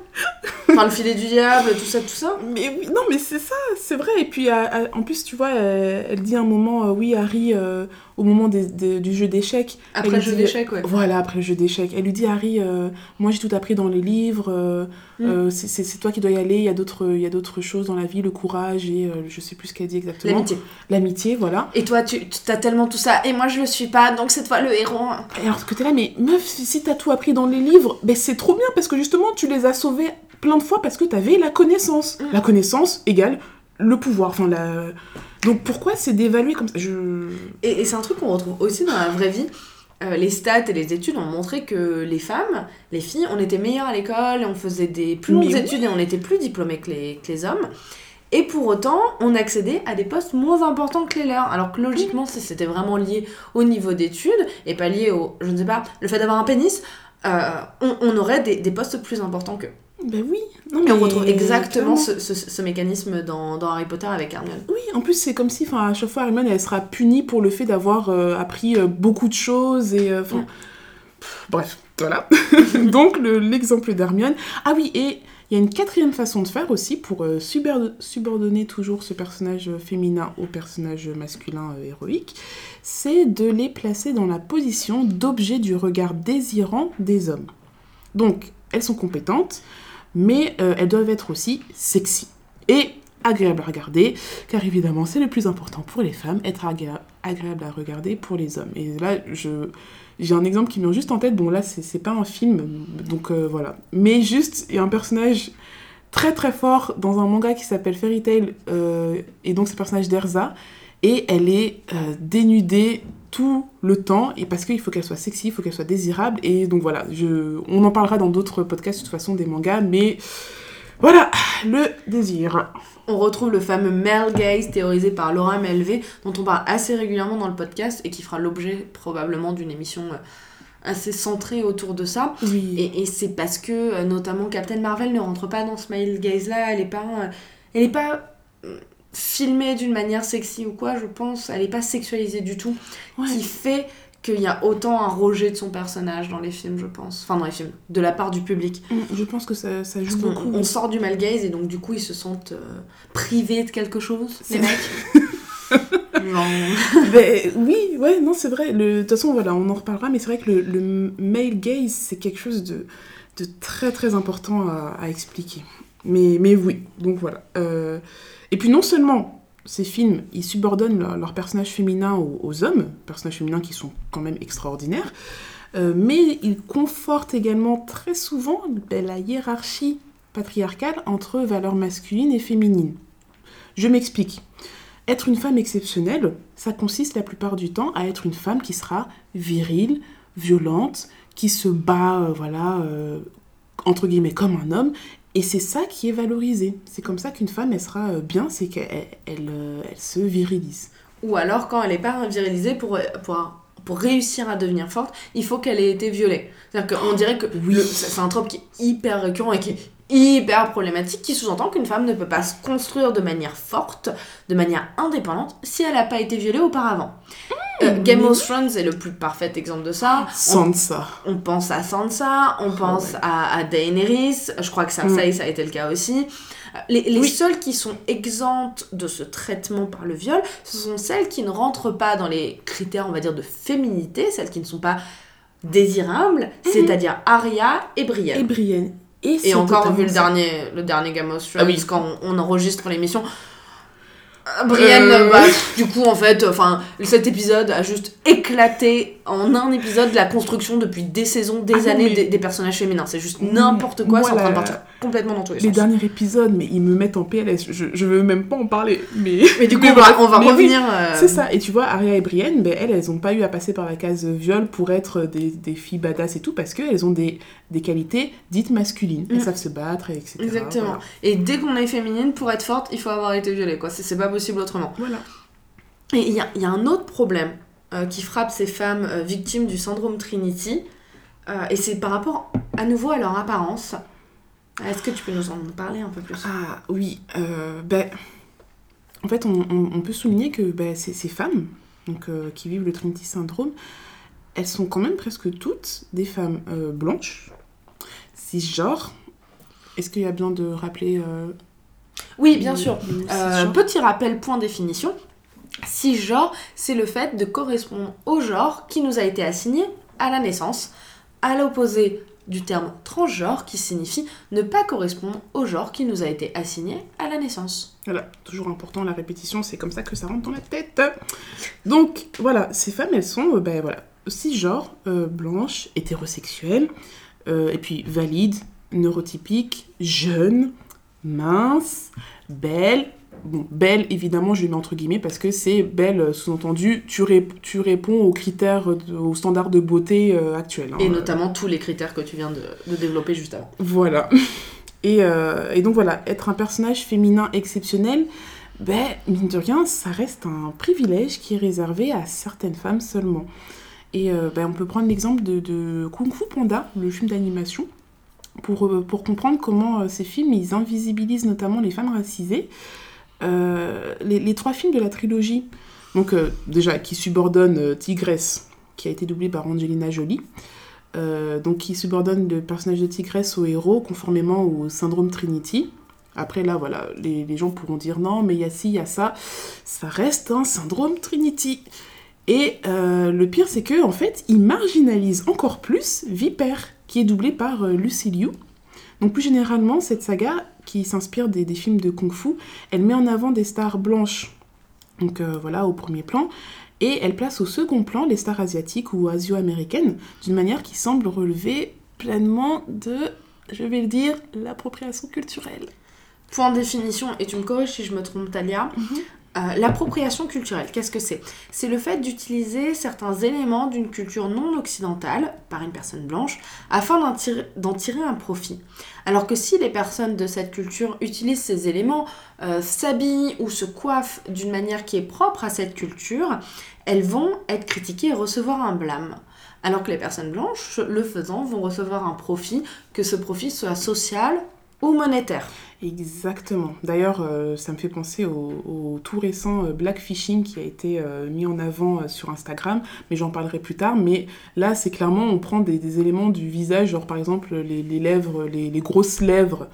Enfin, le filet du diable, tout ça, tout ça. Mais oui, non, mais c'est ça, c'est vrai. Et puis, à- à- en plus, tu vois, elle, elle dit un moment, euh, oui, Harry, euh, au moment des- des- du jeu d'échecs. Après le jeu d'échecs, ouais. Voilà, après le jeu d'échecs. Elle lui dit, Harry, euh, moi j'ai tout appris dans les livres, Mm. euh, c'est- toi qui dois y aller, il y a d'autres choses dans la vie, le courage et euh, je sais plus ce qu'elle dit exactement. L'amitié. L'amitié, voilà. Et toi, tu as tellement tout ça, et moi je le suis pas, donc c'est toi le héros. Et alors que t'es là, mais meuf, si, t'as tout appris dans les livres, ben c'est trop bien parce que justement tu les as sauvés plein de fois parce que t'avais la connaissance. Mm. La connaissance égale le pouvoir. Enfin, la... Donc pourquoi c'est d'évaluer comme ça? Je... Et, et c'est un truc qu'on retrouve aussi dans la vraie vie. Euh, les stats et les études ont montré que les femmes, les filles, on était meilleures à l'école, on faisait des plus longues oui. études et on était plus diplômés que les, que les hommes. Et pour autant, on accédait à des postes moins importants que les leurs. Alors que logiquement, si c'était vraiment lié au niveau d'études et pas lié au, je ne sais pas, le fait d'avoir un pénis, euh, on, on aurait des, des postes plus importants qu'eux. Ben oui. Non, Et mais on retrouve exactement ce, ce- ce mécanisme dans, dans Harry Potter avec Hermione. Oui, en plus, c'est comme si, enfin, à chaque fois, Hermione, elle sera punie pour le fait d'avoir euh, appris euh, beaucoup de choses et, euh, pff, bref, voilà. Donc, le- l'exemple d'Hermione. Ah oui, et il y a une quatrième façon de faire aussi pour subordonner toujours ce personnage féminin au personnage masculin héroïque, c'est de les placer dans la position d'objet du regard désirant des hommes. Donc, elles sont compétentes, mais euh, elles doivent être aussi sexy et agréables à regarder, car évidemment, c'est le plus important pour les femmes, être agré- agréable à regarder pour les hommes. Et là, je... J'ai un exemple qui me vient juste en tête. Bon, là, c'est pas un film, donc euh, voilà. Mais juste, il y a un personnage très très fort dans un manga qui s'appelle Fairy Tail, euh, et donc c'est le personnage d'Erza, et elle est dénudée tout le temps, et parce qu'il faut qu'elle soit sexy, il faut qu'elle soit désirable, et donc voilà, je, on en parlera dans d'autres podcasts de toute façon des mangas, mais voilà, le désir. On retrouve le fameux male gaze théorisé par Laura Melvé, dont on parle assez régulièrement dans le podcast et qui fera l'objet probablement d'une émission euh, assez centrée autour de ça. Oui. Et, et c'est parce que euh, notamment Captain Marvel ne rentre pas dans ce male gaze là, elle est pas, euh, elle est pas filmée d'une manière sexy ou quoi, je pense, elle est pas sexualisée du tout, Ouais. qui fait qu'il y a autant un rejet de son personnage dans les films, je pense, enfin dans les films, de la part du public. Mm, Je pense que ça, ça joue Parce beaucoup. on sort du male gaze et donc du coup ils se sentent euh, privés de quelque chose, les mecs. Genre... Ben, oui, ouais, non, c'est vrai. De toute façon, voilà, on en reparlera, mais c'est vrai que le, le male gaze, c'est quelque chose de, de très très important à, à expliquer. Mais, mais oui, donc voilà. Euh, et puis non seulement ces films, ils subordonnent leurs leur personnages féminins aux, aux hommes, personnages féminins qui sont quand même extraordinaires, euh, mais ils confortent également très souvent ben, la hiérarchie patriarcale entre valeurs masculines et féminines. Je m'explique. Être une femme exceptionnelle, ça consiste la plupart du temps à être une femme qui sera virile, violente, qui se bat, euh, voilà, euh, entre guillemets, comme un homme. Et c'est ça qui est valorisé. C'est comme ça qu'une femme, elle sera euh, bien, c'est qu'elle elle, euh, elle se virilise. Ou alors quand elle est pas virilisée pour, pour, pour réussir à devenir forte, il faut qu'elle ait été violée. C'est-à-dire qu'on dirait que oui. c'est un trope qui est hyper récurrent et qui est hyper problématique, qui sous-entend qu'une femme ne peut pas se construire de manière forte, de manière indépendante, si elle n'a pas été violée auparavant. Euh, Mmh. Game of Thrones est le plus parfait exemple de ça. On Sansa. On pense à Sansa, on pense ouais. à, à Daenerys, je crois que Cersei, ça a été le cas aussi. Euh, Les, les Oui. seules qui sont exemptes de ce traitement par le viol, ce sont celles qui ne rentrent pas dans les critères, on va dire, de féminité, celles qui ne sont pas désirables, c'est-à-dire Arya et Brienne. Et Brienne. Et, encore, vu le dernier, le dernier Game of Thrones, Ah oui. quand on, on enregistre l'émission, Brienne, Euh, bah, du coup, en fait, enfin, cet épisode a juste éclaté en un épisode la construction depuis des saisons, des Ah non, années mais- des, des personnages féminins. C'est juste n'importe quoi, c'est en train de partir complètement dans tous les, Les sens. derniers épisodes, mais ils me mettent en PLS. Je, je veux même pas en parler. Mais, Mais du coup, Mais on va, bref, on va mais oui, revenir. euh, C'est ça, et tu vois, Arya et Brienne, ben, elles, elles ont pas eu à passer par la case viol pour être des, des filles badass et tout, parce qu'elles ont des, des qualités dites masculines. Elles Mm. savent se battre, etc. Exactement. Voilà. Et dès qu'on est féminine, pour être forte, il faut avoir été violée, quoi. C'est c'est pas possible autrement. Voilà. Et il y a, il y a un autre problème euh, qui frappe ces femmes euh, victimes du syndrome Trinity, euh, et c'est par rapport à nouveau à leur apparence. Est-ce que tu peux nous en parler un peu plus? Ah oui, ben, en fait, on, on- on peut souligner que ben, ces, ces femmes donc, qui vivent le Trinity Syndrome, elles sont quand même presque toutes des femmes blanches, cisgenres. Est-ce qu'il y a besoin de rappeler euh, Oui, bien sûr. Euh, cisgenres petit rappel, point définition. Cisgenre, c'est le fait de correspondre au genre qui nous a été assigné à la naissance, à l'opposé du terme transgenre qui signifie ne pas correspondre au genre qui nous a été assigné à la naissance. Voilà, toujours important la répétition, c'est comme ça que ça rentre dans la tête. Donc voilà, ces femmes, elles sont, euh, ben voilà, cisgenres, euh, blanches, hétérosexuelles, euh, et puis valides, neurotypiques, jeunes, minces, belles. Bon, belle, évidemment, je le mets entre guillemets parce que c'est belle, euh, sous-entendu, tu, ré- tu réponds aux critères, de- aux standards de beauté euh, actuels. hein. Et notamment tous les critères que tu viens de, de développer juste avant. Voilà. Et, euh, et donc voilà, être un personnage féminin exceptionnel, ben, mine de rien, ça reste un privilège qui est réservé à certaines femmes seulement. Et ben, on peut prendre l'exemple de, de Kung Fu Panda, le film d'animation, pour, euh, pour comprendre comment euh, ces films, ils invisibilisent notamment les femmes racisées. Euh, les, trois films de la trilogie, donc déjà, qui subordonnent Tigresse, qui a été doublée par Angelina Jolie, donc qui subordonne le personnage de Tigresse au héros, conformément au syndrome Trinity. Après, là, voilà, les, gens pourront dire non, mais il y a ci, il y a ça. Ça reste un syndrome Trinity. Et le pire, c'est que en fait, il marginalise encore plus Viper, qui est doublé par euh, Lucy Liu. Donc plus généralement, cette saga, qui s'inspire des, des films de kung-fu, elle met en avant des stars blanches, donc euh, voilà, au premier plan, et elle place au second plan les stars asiatiques ou asio-américaines, d'une manière qui semble relever pleinement de, je vais le dire, l'appropriation culturelle. Point de définition, et tu me corriges si je me trompe, Talia. Euh, L'appropriation culturelle, qu'est-ce que c'est? C'est le fait d'utiliser certains éléments d'une culture non occidentale, par une personne blanche, afin d'en tirer, un profit. Alors que si les personnes de cette culture utilisent ces éléments, euh, s'habillent ou se coiffent d'une manière qui est propre à cette culture, elles vont être critiquées et recevoir un blâme. Alors que les personnes blanches, le faisant, vont recevoir un profit, que ce profit soit social ou monétaire. Exactement. D'ailleurs, euh, ça me fait penser au, au tout récent euh, blackfishing qui a été euh, mis en avant euh, sur Instagram, mais j'en parlerai plus tard. Mais là, c'est clairement, on prend des, des éléments du visage, genre par exemple les, les lèvres, les, les grosses lèvres.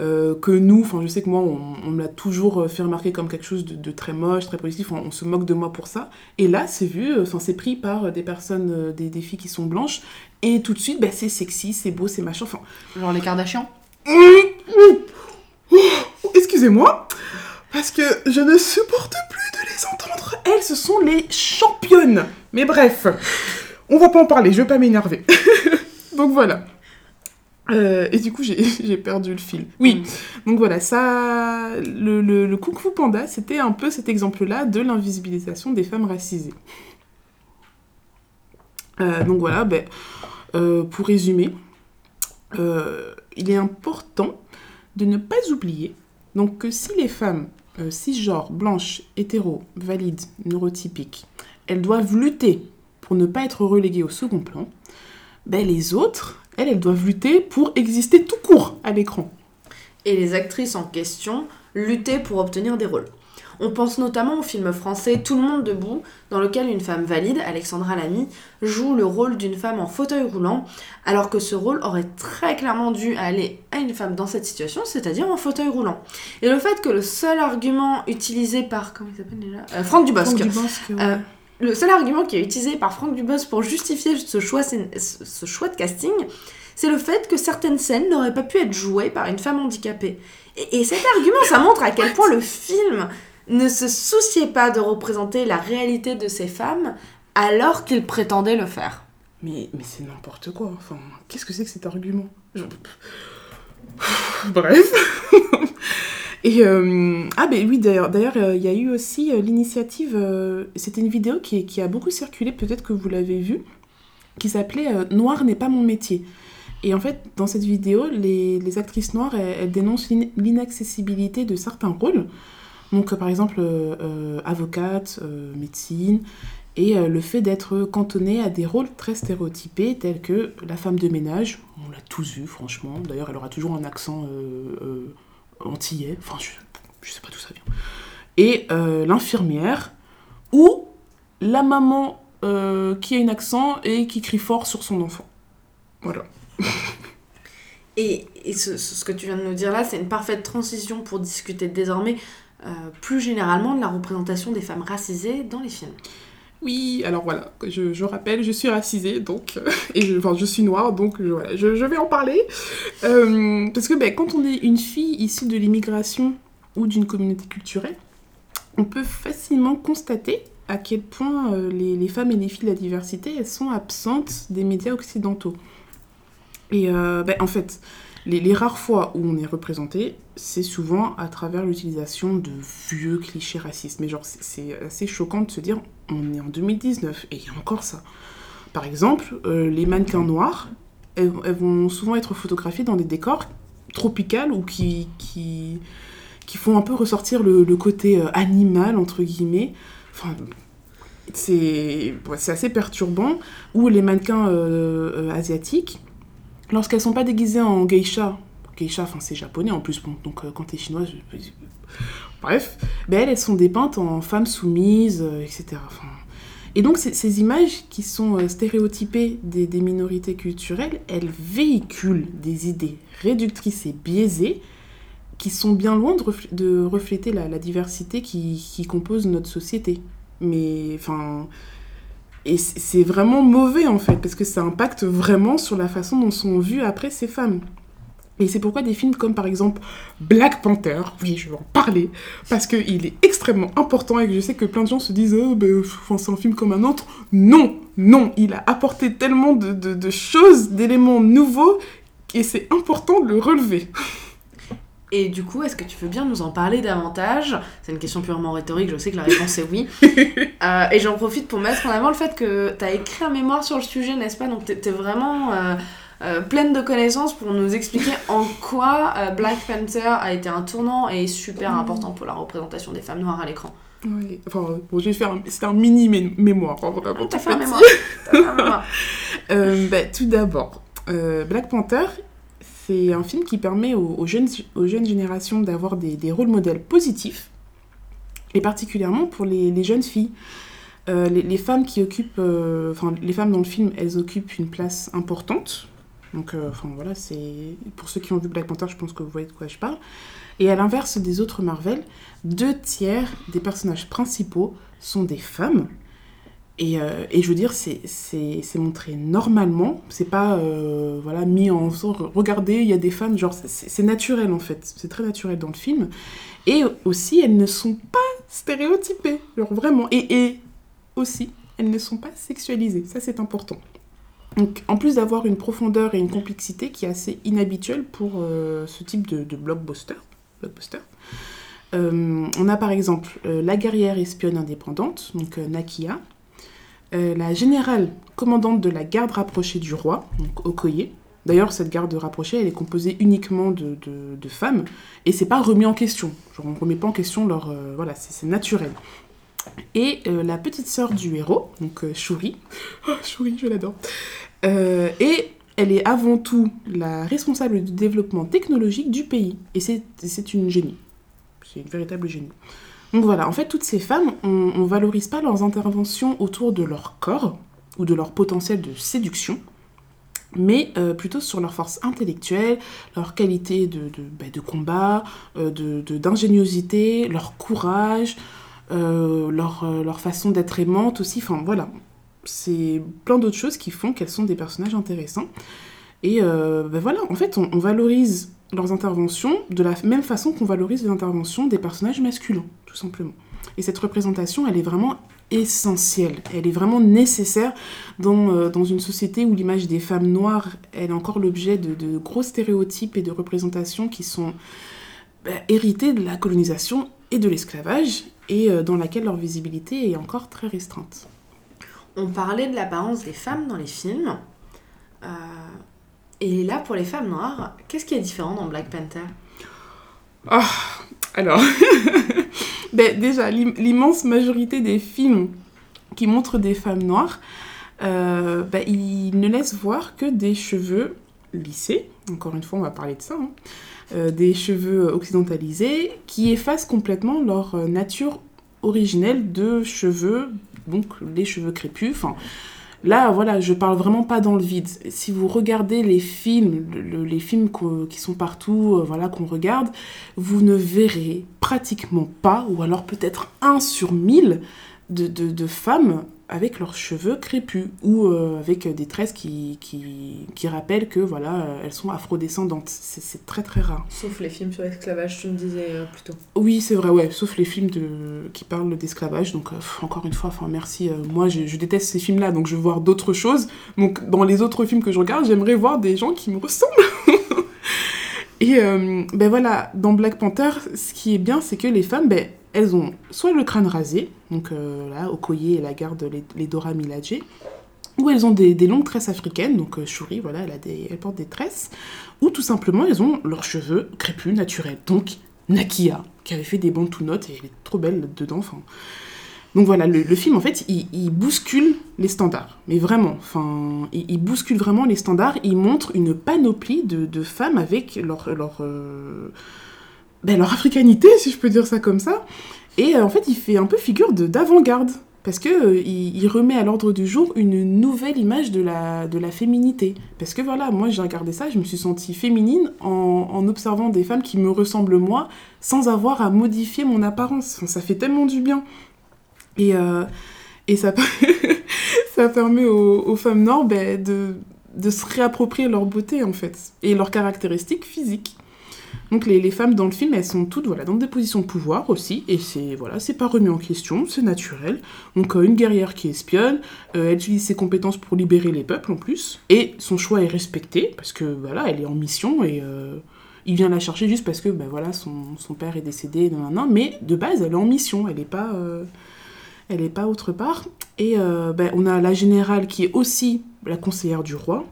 euh, que nous, enfin je sais que moi on, on me l'a toujours fait remarquer comme quelque chose de, de très moche, très positif, on, on se moque de moi pour ça. Et là c'est vu, enfin c'est pris par des personnes, euh, des, des filles qui sont blanches, et tout de suite bah, c'est sexy, c'est beau, c'est machin, enfin Genre les Kardashians? Excusez-moi, parce que je ne supporte plus de les entendre. Elles, ce sont les championnes. Mais bref, on va pas en parler, je vais pas m'énerver. Donc voilà. Euh, et du coup, j'ai perdu le fil. Oui, donc voilà, ça, le, le, le Kung Fu Panda, c'était un peu cet exemple-là de l'invisibilisation des femmes racisées. Euh, donc voilà, ben, euh, pour résumer, euh, il est important de ne pas oublier donc que si les femmes euh, cisgenres, blanches, hétéros, valides, neurotypiques, elles doivent lutter pour ne pas être reléguées au second plan, ben les autres, elles, elles doivent lutter pour exister tout court à l'écran. et les actrices en question luttaient pour obtenir des rôles. On pense notamment au film français Tout le monde debout, dans lequel une femme valide, Alexandra Lamy, joue le rôle d'une femme en fauteuil roulant, alors que ce rôle aurait très clairement dû aller à une femme dans cette situation, c'est-à-dire en fauteuil roulant. Et le fait que le seul argument utilisé par... Comment il s'appelle déjà Euh, Franck Dubosc. Franck Dubosc, ouais. Euh, le seul argument qui est utilisé par Franck Dubosc pour justifier ce choix, ce ce choix de casting, c'est le fait que certaines scènes n'auraient pas pu être jouées par une femme handicapée. Et, et cet argument, ça montre à quel point le film ne se souciait pas de représenter la réalité de ces femmes alors qu'il prétendait le faire. Mais, mais c'est n'importe quoi. Enfin, qu'est-ce que c'est que cet argument? Bref. Et euh, ah ben oui d'ailleurs d'ailleurs euh, il y a eu aussi euh, l'initiative c'était une vidéo qui, qui a beaucoup circulé peut-être que vous l'avez vue qui s'appelait Noir n'est pas mon métier et en fait dans cette vidéo les, les actrices noires elles, dénoncent l'in- l'inaccessibilité de certains rôles donc euh, par exemple euh, euh, avocate médecine et le fait d'être cantonné à des rôles très stéréotypés tels que la femme de ménage, on l'a tous vu franchement, d'ailleurs elle aura toujours un accent antillais, enfin je, sais pas d'où ça vient, et l'infirmière ou la maman qui a un accent et qui crie fort sur son enfant. Voilà. Et, et ce, ce- que tu viens de nous dire là, c'est une parfaite transition pour discuter désormais plus généralement de la représentation des femmes racisées dans les films. Oui, alors voilà, je, rappelle, je suis racisée, donc, euh, et je, enfin, je suis noire, donc je, vais en parler. Euh, parce que ben, quand on est une fille issue de l'immigration ou d'une communauté culturelle, on peut facilement constater à quel point euh, les, femmes et les filles de la diversité, elles sont absentes des médias occidentaux. Et euh, ben, en fait, les, rares fois où on est représenté, c'est souvent à travers l'utilisation de vieux clichés racistes. Mais genre, c'est- assez choquant de se dire, on est en 2019 et il y a encore ça. Par exemple, euh, les mannequins noirs, elles, vont souvent être photographiées dans des décors tropicales ou qui, font un peu ressortir le, côté euh, animal, entre guillemets. Enfin, c'est assez perturbant. Ou les mannequins euh, asiatiques, lorsqu'elles sont pas déguisées en geisha, geisha, enfin c'est japonais en plus, donc euh, quand t'es chinoise, bref, ben elles, sont dépeintes en femmes soumises, euh, etc. Et donc ces, images qui sont euh, stéréotypées des, des minorités culturelles, elles véhiculent des idées réductrices et biaisées qui sont bien loin de, de refléter la, la diversité qui, qui compose notre société. Mais enfin... Et c'est vraiment mauvais en fait, parce que ça impacte vraiment sur la façon dont sont vues après ces femmes. Et c'est pourquoi des films comme par exemple Black Panther, oui je vais en parler, parce qu'il est extrêmement important et que je sais que plein de gens se disent oh, ben, c'est un film comme un autre. Non, non, il a apporté tellement de, de- de choses, d'éléments nouveaux, et c'est important de le relever. Et du coup, est-ce que tu veux bien nous en parler davantage? C'est une question purement rhétorique, je sais que la réponse est oui. Euh, et j'en profite pour mettre en avant le fait que tu as écrit un mémoire sur le sujet, n'est-ce pas? Donc tu es vraiment euh, euh, pleine de connaissances pour nous expliquer en quoi Black Panther a été un tournant et super important pour la représentation des femmes noires à l'écran. Oui, enfin, bon, je vais faire un, un mini mé- mémoire, hein, vraiment. Ah, T'as fait un mémoire. T'as fait un mémoire. Bah, tout d'abord, Black Panther, c'est un film qui permet aux, jeunes, aux jeunes générations d'avoir des, des rôles modèles positifs, et particulièrement pour les, jeunes filles. Euh, les, femmes qui occupent, euh, les femmes dans le film, elles occupent une place importante. Donc, euh, enfin voilà, c'est pour ceux qui ont vu Black Panther, je pense que vous voyez de quoi je parle. Et à l'inverse des autres Marvel, deux tiers des personnages principaux sont des femmes. Et, euh, et je veux dire, c'est- montré normalement, c'est pas euh, voilà, mis en. Regardez, il y a des femmes, genre, c'est- naturel en fait, c'est très naturel dans le film. Et aussi, elles ne sont pas stéréotypées, genre vraiment. Et, aussi, elles ne sont pas sexualisées, ça c'est important. Donc, en plus d'avoir une profondeur et une complexité qui est assez inhabituelle pour euh, ce type de, blockbuster, on a par exemple la guerrière espionne indépendante, donc Nakia, euh, la générale commandante de la garde rapprochée du roi, donc Okoye. D'ailleurs, cette garde rapprochée, elle est composée uniquement de, de- femmes, et c'est pas remis en question. Genre, on remet pas en question leur... euh, voilà, c'est naturel. Et euh, la petite sœur du héros, donc Shuri. Oh, je l'adore. Et elle est avant tout la responsable du développement technologique du pays. Et c'est une génie. C'est une véritable génie. Donc voilà, en fait, toutes ces femmes, on, on valorise pas leurs interventions autour de leur corps ou de leur potentiel de séduction, mais euh, plutôt sur leur force intellectuelle, leur qualité de, de, bah, de combat, euh, d'ingéniosité, leur courage, euh, leur, leur façon d'être aimante aussi. Enfin voilà, c'est plein d'autres choses qui font qu'elles sont des personnages intéressants. Et euh, ben voilà, en fait, on, valorise leurs interventions de la même façon qu'on valorise les interventions des personnages masculins, tout simplement. Et cette représentation, elle est vraiment essentielle, elle est vraiment nécessaire dans, euh, dans une société où l'image des femmes noires, elle est encore l'objet de, de gros stéréotypes et de représentations qui sont ben, héritées de la colonisation et de l'esclavage, et euh, dans laquelle leur visibilité est encore très restreinte. On parlait de l'apparence des femmes dans les films. Et là, pour les femmes noires, qu'est-ce qui est différent dans Black Panther? Alors, ben, déjà, l'im- l'immense majorité des films qui montrent des femmes noires, euh, ben, ils ne laissent voir que des cheveux lissés, encore une fois, on va parler de ça, hein, euh, des cheveux occidentalisés qui effacent complètement leur euh, nature originelle de cheveux, donc les cheveux crépus, enfin... Là, voilà, je parle vraiment pas dans le vide. Si vous regardez les films, le- le- les films qui sont partout, euh, voilà, qu'on regarde, vous ne verrez pratiquement pas, ou alors peut-être un sur mille, de femmes avec leurs cheveux crépus, ou euh, avec des tresses qui, qui, qui rappellent que, voilà, euh, elles sont afrodescendantes. C'est très très rare. Sauf les films sur l'esclavage, tu me disais euh, plutôt. Oui, c'est vrai, ouais, sauf les films de... qui parlent d'esclavage. Donc, euh, encore une fois, enfin, merci. moi, je, je déteste ces films-là, donc je veux voir d'autres choses. Donc, dans les autres films que je regarde, j'aimerais voir des gens qui me ressemblent. Et ben voilà, dans Black Panther, ce qui est bien, c'est que les femmes, ben, elles ont soit le crâne rasé, donc euh, là, Okoye et la garde, les, les Dora Milaje, où elles ont des, longues tresses africaines, donc euh, Shuri, voilà, elle, a des, porte des tresses, ou tout simplement elles ont leurs cheveux crépus naturels. Donc Nakia, qui avait fait des bons tout notes et elle est trop belle dedans. Enfin, donc voilà, le, film en fait, il, bouscule les standards, mais vraiment. Enfin, il, bouscule vraiment les standards. Il montre une panoplie de, femmes avec leur leur euh, ben, leur africanité, si je peux dire ça comme ça. Et euh, en fait, il fait un peu figure de d'avant-garde parce que euh, il, remet à l'ordre du jour une nouvelle image de la, de la féminité. Parce que voilà, moi j'ai regardé ça, je me suis sentie féminine en, en observant des femmes qui me ressemblent moi, sans avoir à modifier mon apparence. Ça fait tellement du bien. Et, euh, et ça, ça permet aux, femmes noires ben, de, de se réapproprier leur beauté en fait, et leurs caractéristiques physiques. Donc les, femmes dans le film, elles sont toutes voilà, dans des positions de pouvoir aussi, et c'est voilà, c'est pas remis en question, c'est naturel. Donc une guerrière qui espionne, euh, elle utilise ses compétences pour libérer les peuples en plus, et son choix est respecté, parce que voilà, elle est en mission, et euh, il vient la chercher juste parce que ben, voilà, son, son père est décédé, nan, mais de base, elle est en mission, elle n'est pas, euh, pas autre part. Et ben, on a la générale qui est aussi la conseillère du roi,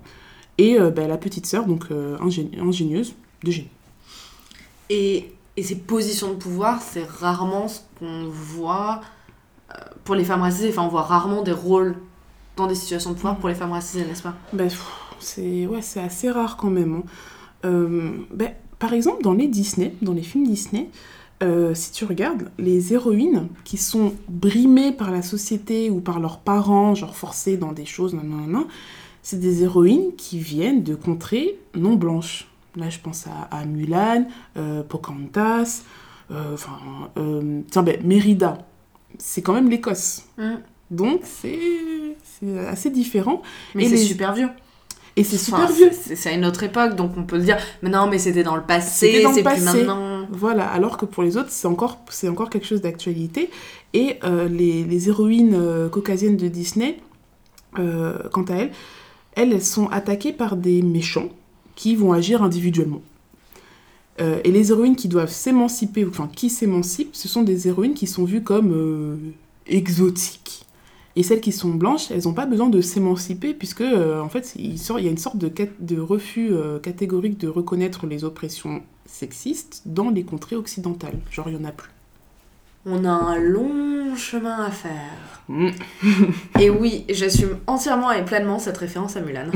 et ben, la petite sœur, donc ingé- ingénieuse de génie. Et, et ces positions de pouvoir, c'est rarement ce qu'on voit euh, pour les femmes racisées. Enfin, on voit rarement des rôles dans des situations de pouvoir pour les femmes racisées, n'est-ce pas? Ben, c'est ouais, c'est assez rare quand même. hein. Euh, ben, par exemple, dans les Disney, dans les films Disney, euh, si tu regardes, les héroïnes qui sont brimées par la société ou par leurs parents, genre forcées dans des choses, nan, nan, nan, c'est des héroïnes qui viennent de contrées non blanches. Là, je pense à, à Mulan, euh, Pocahontas, euh, enfin, euh, tiens, ben, Mérida. C'est quand même l'Écosse. Mm. Donc, c'est assez différent. Mais c'est les- super vieux. Et c'est super Enfin, vieux. C'est à une autre époque, donc on peut se dire, mais non, mais c'était dans le passé, c'est plus maintenant. Voilà, alors que pour les autres, c'est encore, encore quelque chose d'actualité. Et euh, les, les héroïnes euh, caucasiennes de Disney, euh, quant à elles, elles, elles sont attaquées par des méchants qui vont agir individuellement. Euh, et les héroïnes qui doivent s'émanciper, enfin qui s'émancipent, ce sont des héroïnes qui sont vues comme euh, exotiques. Et celles qui sont blanches, elles n'ont pas besoin de s'émanciper puisque euh, en fait il, sort- il y a une sorte de, de refus catégorique de reconnaître les oppressions sexistes dans les contrées occidentales. Genre il y en a plus. On a un long chemin à faire. Mm. Et oui, j'assume entièrement et pleinement cette référence à Mulan.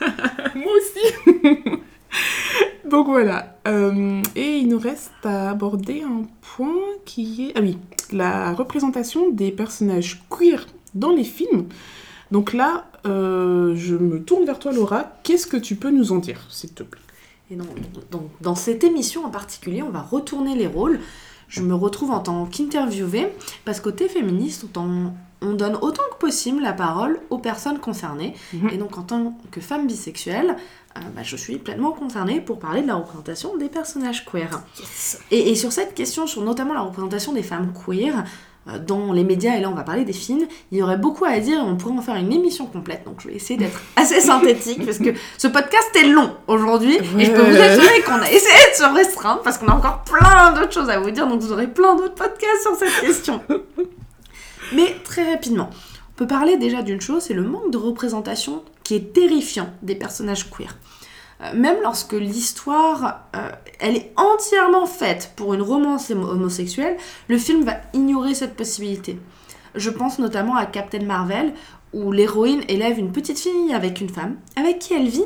Moi aussi. Donc voilà. Euh, et il nous reste à aborder un point qui est ah oui la représentation des personnages queer dans les films. Donc là, euh, je me tourne vers toi Laura. Qu'est-ce que tu peux nous en dire, s'il te plaît? Et donc, donc, dans cette émission en particulier, on va retourner les rôles. Je me retrouve en tant qu'interviewée, parce qu'au féministe, on donne autant que possible la parole aux personnes concernées. Mhm. Et donc, en tant que femme bisexuelle, euh, bah, je suis pleinement concernée pour parler de la représentation des personnages queer. Et, et sur cette question, sur notamment la représentation des femmes queer, dans les médias, et là on va parler des films, il y aurait beaucoup à dire et on pourrait en faire une émission complète. Donc je vais essayer d'être assez synthétique parce que ce podcast est long aujourd'hui et je peux vous assurer qu'on a essayé de se restreindre parce qu'on a encore plein d'autres choses à vous dire. Donc vous aurez plein d'autres podcasts sur cette question. Mais très rapidement, on peut parler déjà d'une chose, c'est le manque de représentation qui est terrifiant des personnages queer. Euh, même lorsque l'histoire, euh, elle est entièrement faite pour une romance homo- homosexuelle, le film va ignorer cette possibilité. Je pense notamment à Captain Marvel, où l'héroïne élève une petite fille avec une femme, avec qui elle vit,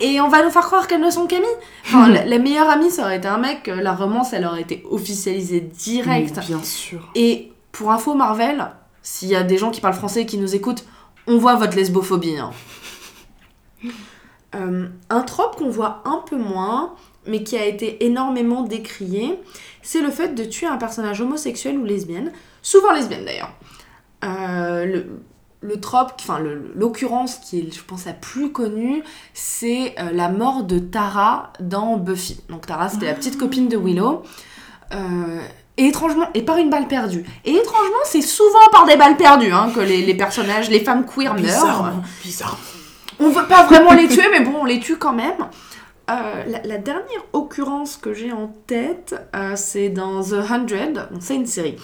et on va nous faire croire qu'elles ne sont qu'amies. Enfin, la, la meilleure amie, ça aurait été un mec, euh, la romance, elle aurait été officialisée direct. Mais Bien sûr. Et pour info Marvel, s'il y a des gens qui parlent français et qui nous écoutent, on voit votre lesbophobie. hein. Euh, un trope qu'on voit un peu moins, mais qui a été énormément décrié, c'est le fait de tuer un personnage homosexuel ou lesbienne, souvent lesbienne d'ailleurs. Euh, le, le trope, enfin l'occurrence qui est, je pense, la plus connue, c'est euh, la mort de Tara dans Buffy. Donc Tara, c'était la petite copine de Willow. Euh, et étrangement, et par une balle perdue. Et étrangement, c'est souvent par des balles perdues hein, que les, les personnages, les femmes queer meurent. Bizarre. On veut pas vraiment les tuer, mais bon, on les tue quand même. euh, la, la dernière occurrence que j'ai en tête, euh, c'est dans The Hundred, c'est une série,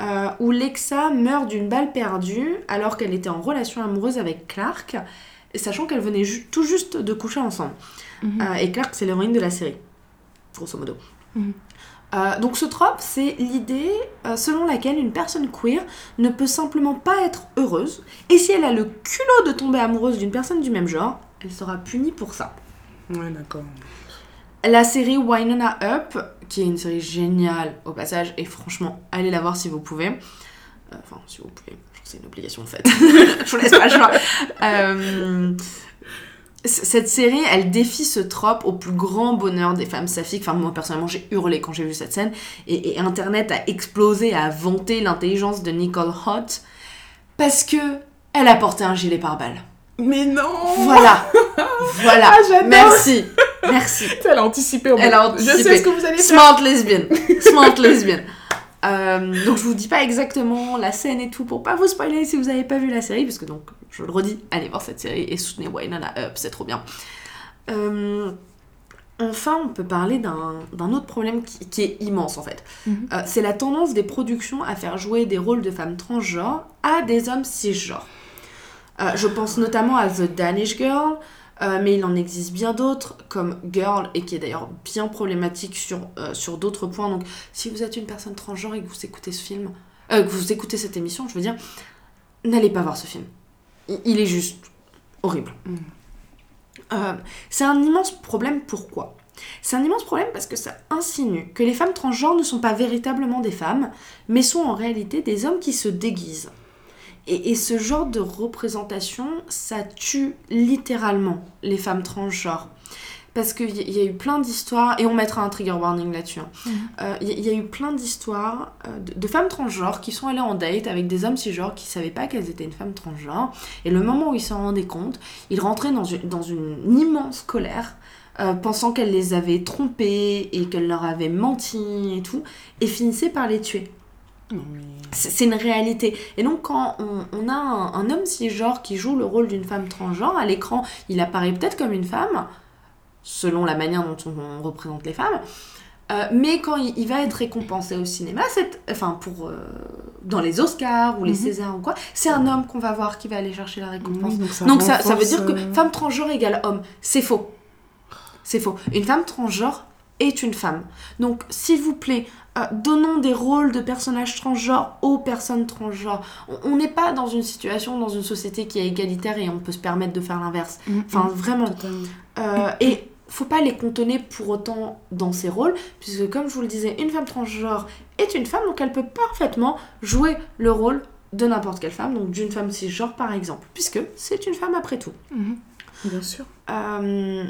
euh, où Lexa meurt d'une balle perdue alors qu'elle était en relation amoureuse avec Clark, sachant qu'elle venait ju- tout juste de coucher ensemble. Mhm. Et Clark, c'est l'héroïne de la série, grosso modo. Mhm. Euh, donc ce trope, c'est l'idée euh, selon laquelle une personne queer ne peut simplement pas être heureuse, et si elle a le culot de tomber amoureuse d'une personne du même genre, elle sera punie pour ça. Ouais, d'accord. La série Winona Up, qui est une série géniale au passage, et franchement, allez la voir si vous pouvez. Euh, Enfin, si vous pouvez, c'est une obligation en fait. Je vous laisse pas le choix. Cette série, elle défie ce trope au plus grand bonheur des femmes saphiques. Enfin, moi personnellement, j'ai hurlé quand j'ai vu cette scène. Et, et Internet a explosé, a vanté l'intelligence de Nicole Hot parce que elle a porté un gilet pare-balles. Mais non Voilà, voilà. Ah. Merci, merci. Elle a anticipé. au Elle moins. a anticipé. Je sais ce que vous allez faire. Smart lesbienne. Smart lesbienne. Euh, donc je vous dis pas exactement la scène et tout pour pas vous spoiler si vous avez pas vu la série parce que donc je le redis allez voir cette série et soutenez Winona Up c'est trop bien. Euh, enfin on peut parler d'un autre problème qui, qui est immense en fait. Mhm. Euh, c'est la tendance des productions à faire jouer des rôles de femmes transgenres à des hommes cisgenres. Je pense notamment à The Danish Girl, euh, mais il en existe bien d'autres, comme Girl, et qui est d'ailleurs bien problématique sur, euh, sur d'autres points. Donc, si vous êtes une personne transgenre et que vous écoutez ce film, euh, que vous écoutez cette émission, je veux dire, n'allez pas voir ce film. Il, il est juste horrible. Mm. C'est un immense problème, pourquoi? C'est un immense problème parce que ça insinue que les femmes transgenres ne sont pas véritablement des femmes, mais sont en réalité des hommes qui se déguisent. Et, et ce genre de représentation, ça tue littéralement les femmes transgenres. Parce qu'il y, y a eu plein d'histoires, et on mettra un trigger warning là-dessus. hein. Euh, Il y, il y a eu plein d'histoires euh, de, de femmes transgenres qui sont allées en date avec des hommes cisgenres qui savaient pas qu'elles étaient une femme transgenre. Et le moment où ils s'en rendaient compte, ils rentraient dans une, dans une immense colère, euh, pensant qu'elles les avaient trompées et qu'elles leur avaient menti et tout, et finissaient par les tuer. C'est une réalité. Et donc, quand on, on a un, un homme cisgenre qui joue le rôle d'une femme transgenre, à l'écran, il apparaît peut-être comme une femme, selon la manière dont on, on représente les femmes. Euh, mais quand il, il va être récompensé au cinéma, enfin pour euh, dans les Oscars ou les Mhm. Césars ou quoi, c'est un homme qu'on va voir qui va aller chercher la récompense. Oui, donc ça, Donc ça, ça veut dire que euh, femme transgenre égale homme. C'est faux. C'est faux. Une femme transgenre est une femme. Donc s'il vous plaît, euh, donnons des rôles de personnages transgenres aux personnes transgenres. On- n'est pas dans une situation, dans une société qui est égalitaire et on peut se permettre de faire l'inverse. mm, Enfin mm, vraiment. totalement. Euh, et faut pas les contenir pour autant dans ces rôles, puisque comme je vous le disais, une femme transgenre est une femme, donc elle peut parfaitement jouer le rôle de n'importe quelle femme, donc d'une femme cisgenre par exemple, puisque c'est une femme après tout. Mhm. Bien sûr. Euh,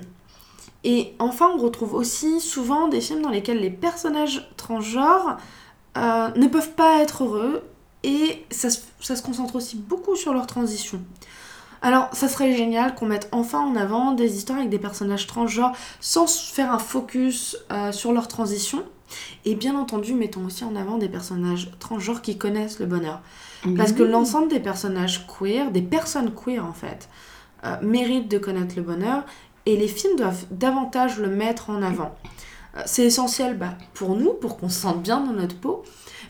et enfin, on retrouve aussi souvent des films dans lesquels les personnages transgenres euh, ne peuvent pas être heureux et ça se, ça se concentre aussi beaucoup sur leur transition. Alors, ça serait génial qu'on mette enfin en avant des histoires avec des personnages transgenres sans faire un focus euh, sur leur transition. Et bien entendu, mettons aussi en avant des personnages transgenres qui connaissent le bonheur. Parce que l'ensemble des personnages queer, des personnes queer en fait, euh, méritent de connaître le bonheur et les films doivent davantage le mettre en avant. Euh, c'est essentiel bah, pour nous, pour qu'on se sente bien dans notre peau,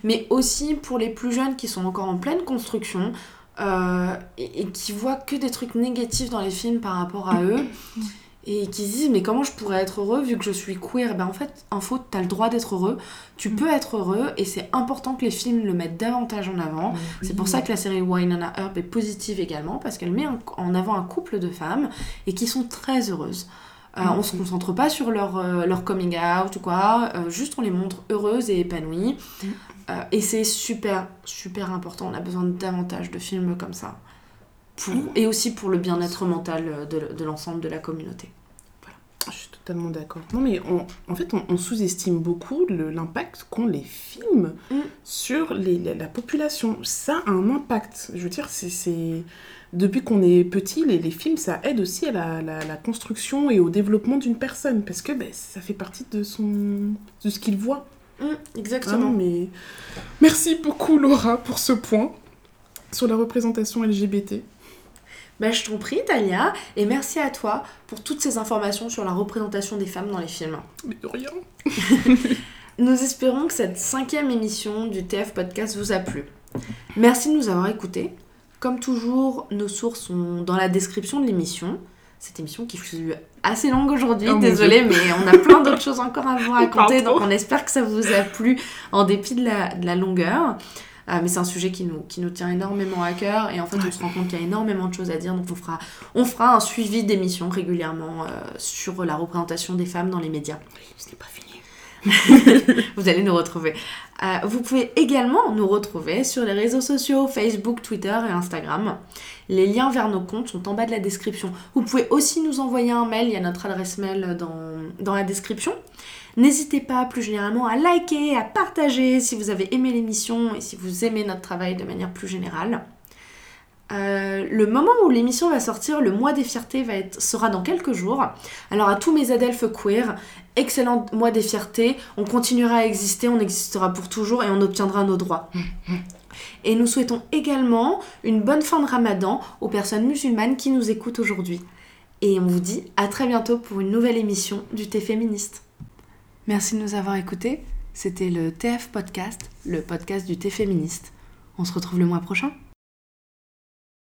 mais aussi pour les plus jeunes qui sont encore en pleine construction euh, et, et qui voient que des trucs négatifs dans les films par rapport à eux et qui se disent mais comment je pourrais être heureux vu que je suis queer? Ben en fait info t'as le droit d'être heureux. Tu peux être heureux et c'est important que les films le mettent davantage en avant. C'est pour ça que la série Winona Earp est positive également, parce qu'elle met en- avant un couple de femmes et qui sont très heureuses. Euh, On se concentre pas sur leur, euh, leur coming out ou quoi, euh, juste on les montre heureuses et épanouies. Euh, et c'est super, super important. On a besoin de davantage de films comme ça. Pour- et aussi pour le bien-être mental euh, de, de l'ensemble de la communauté. Je suis totalement d'accord. Non, mais on- en fait, on, on sous-estime beaucoup l'impact qu'ont les films Mm. sur les- la, la population. Ça a un impact. Je veux dire, c'est... Depuis qu'on est petit, les, les films, ça aide aussi à la, la- la construction et au développement d'une personne. Parce que ben, ça fait partie de, son... de ce qu'il voit. Mm, exactement. non, mais... Merci beaucoup, Laura, pour ce point sur la représentation LGBT. Bah, je t'en prie, Talia, et merci à toi pour toutes ces informations sur la représentation des femmes dans les films. Mais de rien. Nous espérons que cette cinquième émission du TF Podcast vous a plu. Merci de nous avoir écoutés. Comme toujours, nos sources sont dans la description de l'émission. Cette émission qui fut assez longue aujourd'hui, Oh désolée, mais on a plein d'autres choses encore à vous raconter, donc on espère que ça vous a plu en dépit de la, de la longueur. Euh, mais c'est un sujet qui nous, qui nous tient énormément à cœur et en fait on se rend compte qu'il y a énormément de choses à dire donc on fera, on fera un suivi d'émissions régulièrement euh, sur la représentation des femmes dans les médias. Ce n'est pas fini. Vous allez nous retrouver. Euh, vous pouvez également nous retrouver sur les réseaux sociaux Facebook, Twitter et Instagram. Les liens vers nos comptes sont en bas de la description. Vous pouvez aussi nous envoyer un mail, il y a notre adresse mail dans, dans la description. N'hésitez pas plus généralement à liker, à partager si vous avez aimé l'émission et si vous aimez notre travail de manière plus générale. Euh, le moment où l'émission va sortir, le mois des fiertés sera dans quelques jours. Alors à tous mes adelphes queer, excellent mois des fiertés, on continuera à exister, on existera pour toujours et on obtiendra nos droits. Et nous souhaitons également une bonne fin de ramadan aux personnes musulmanes qui nous écoutent aujourd'hui. Et on vous dit à très bientôt pour une nouvelle émission du Thé féministe. Merci de nous avoir écoutés. C'était le TF Podcast, le podcast du Thé féministe. On se retrouve le mois prochain.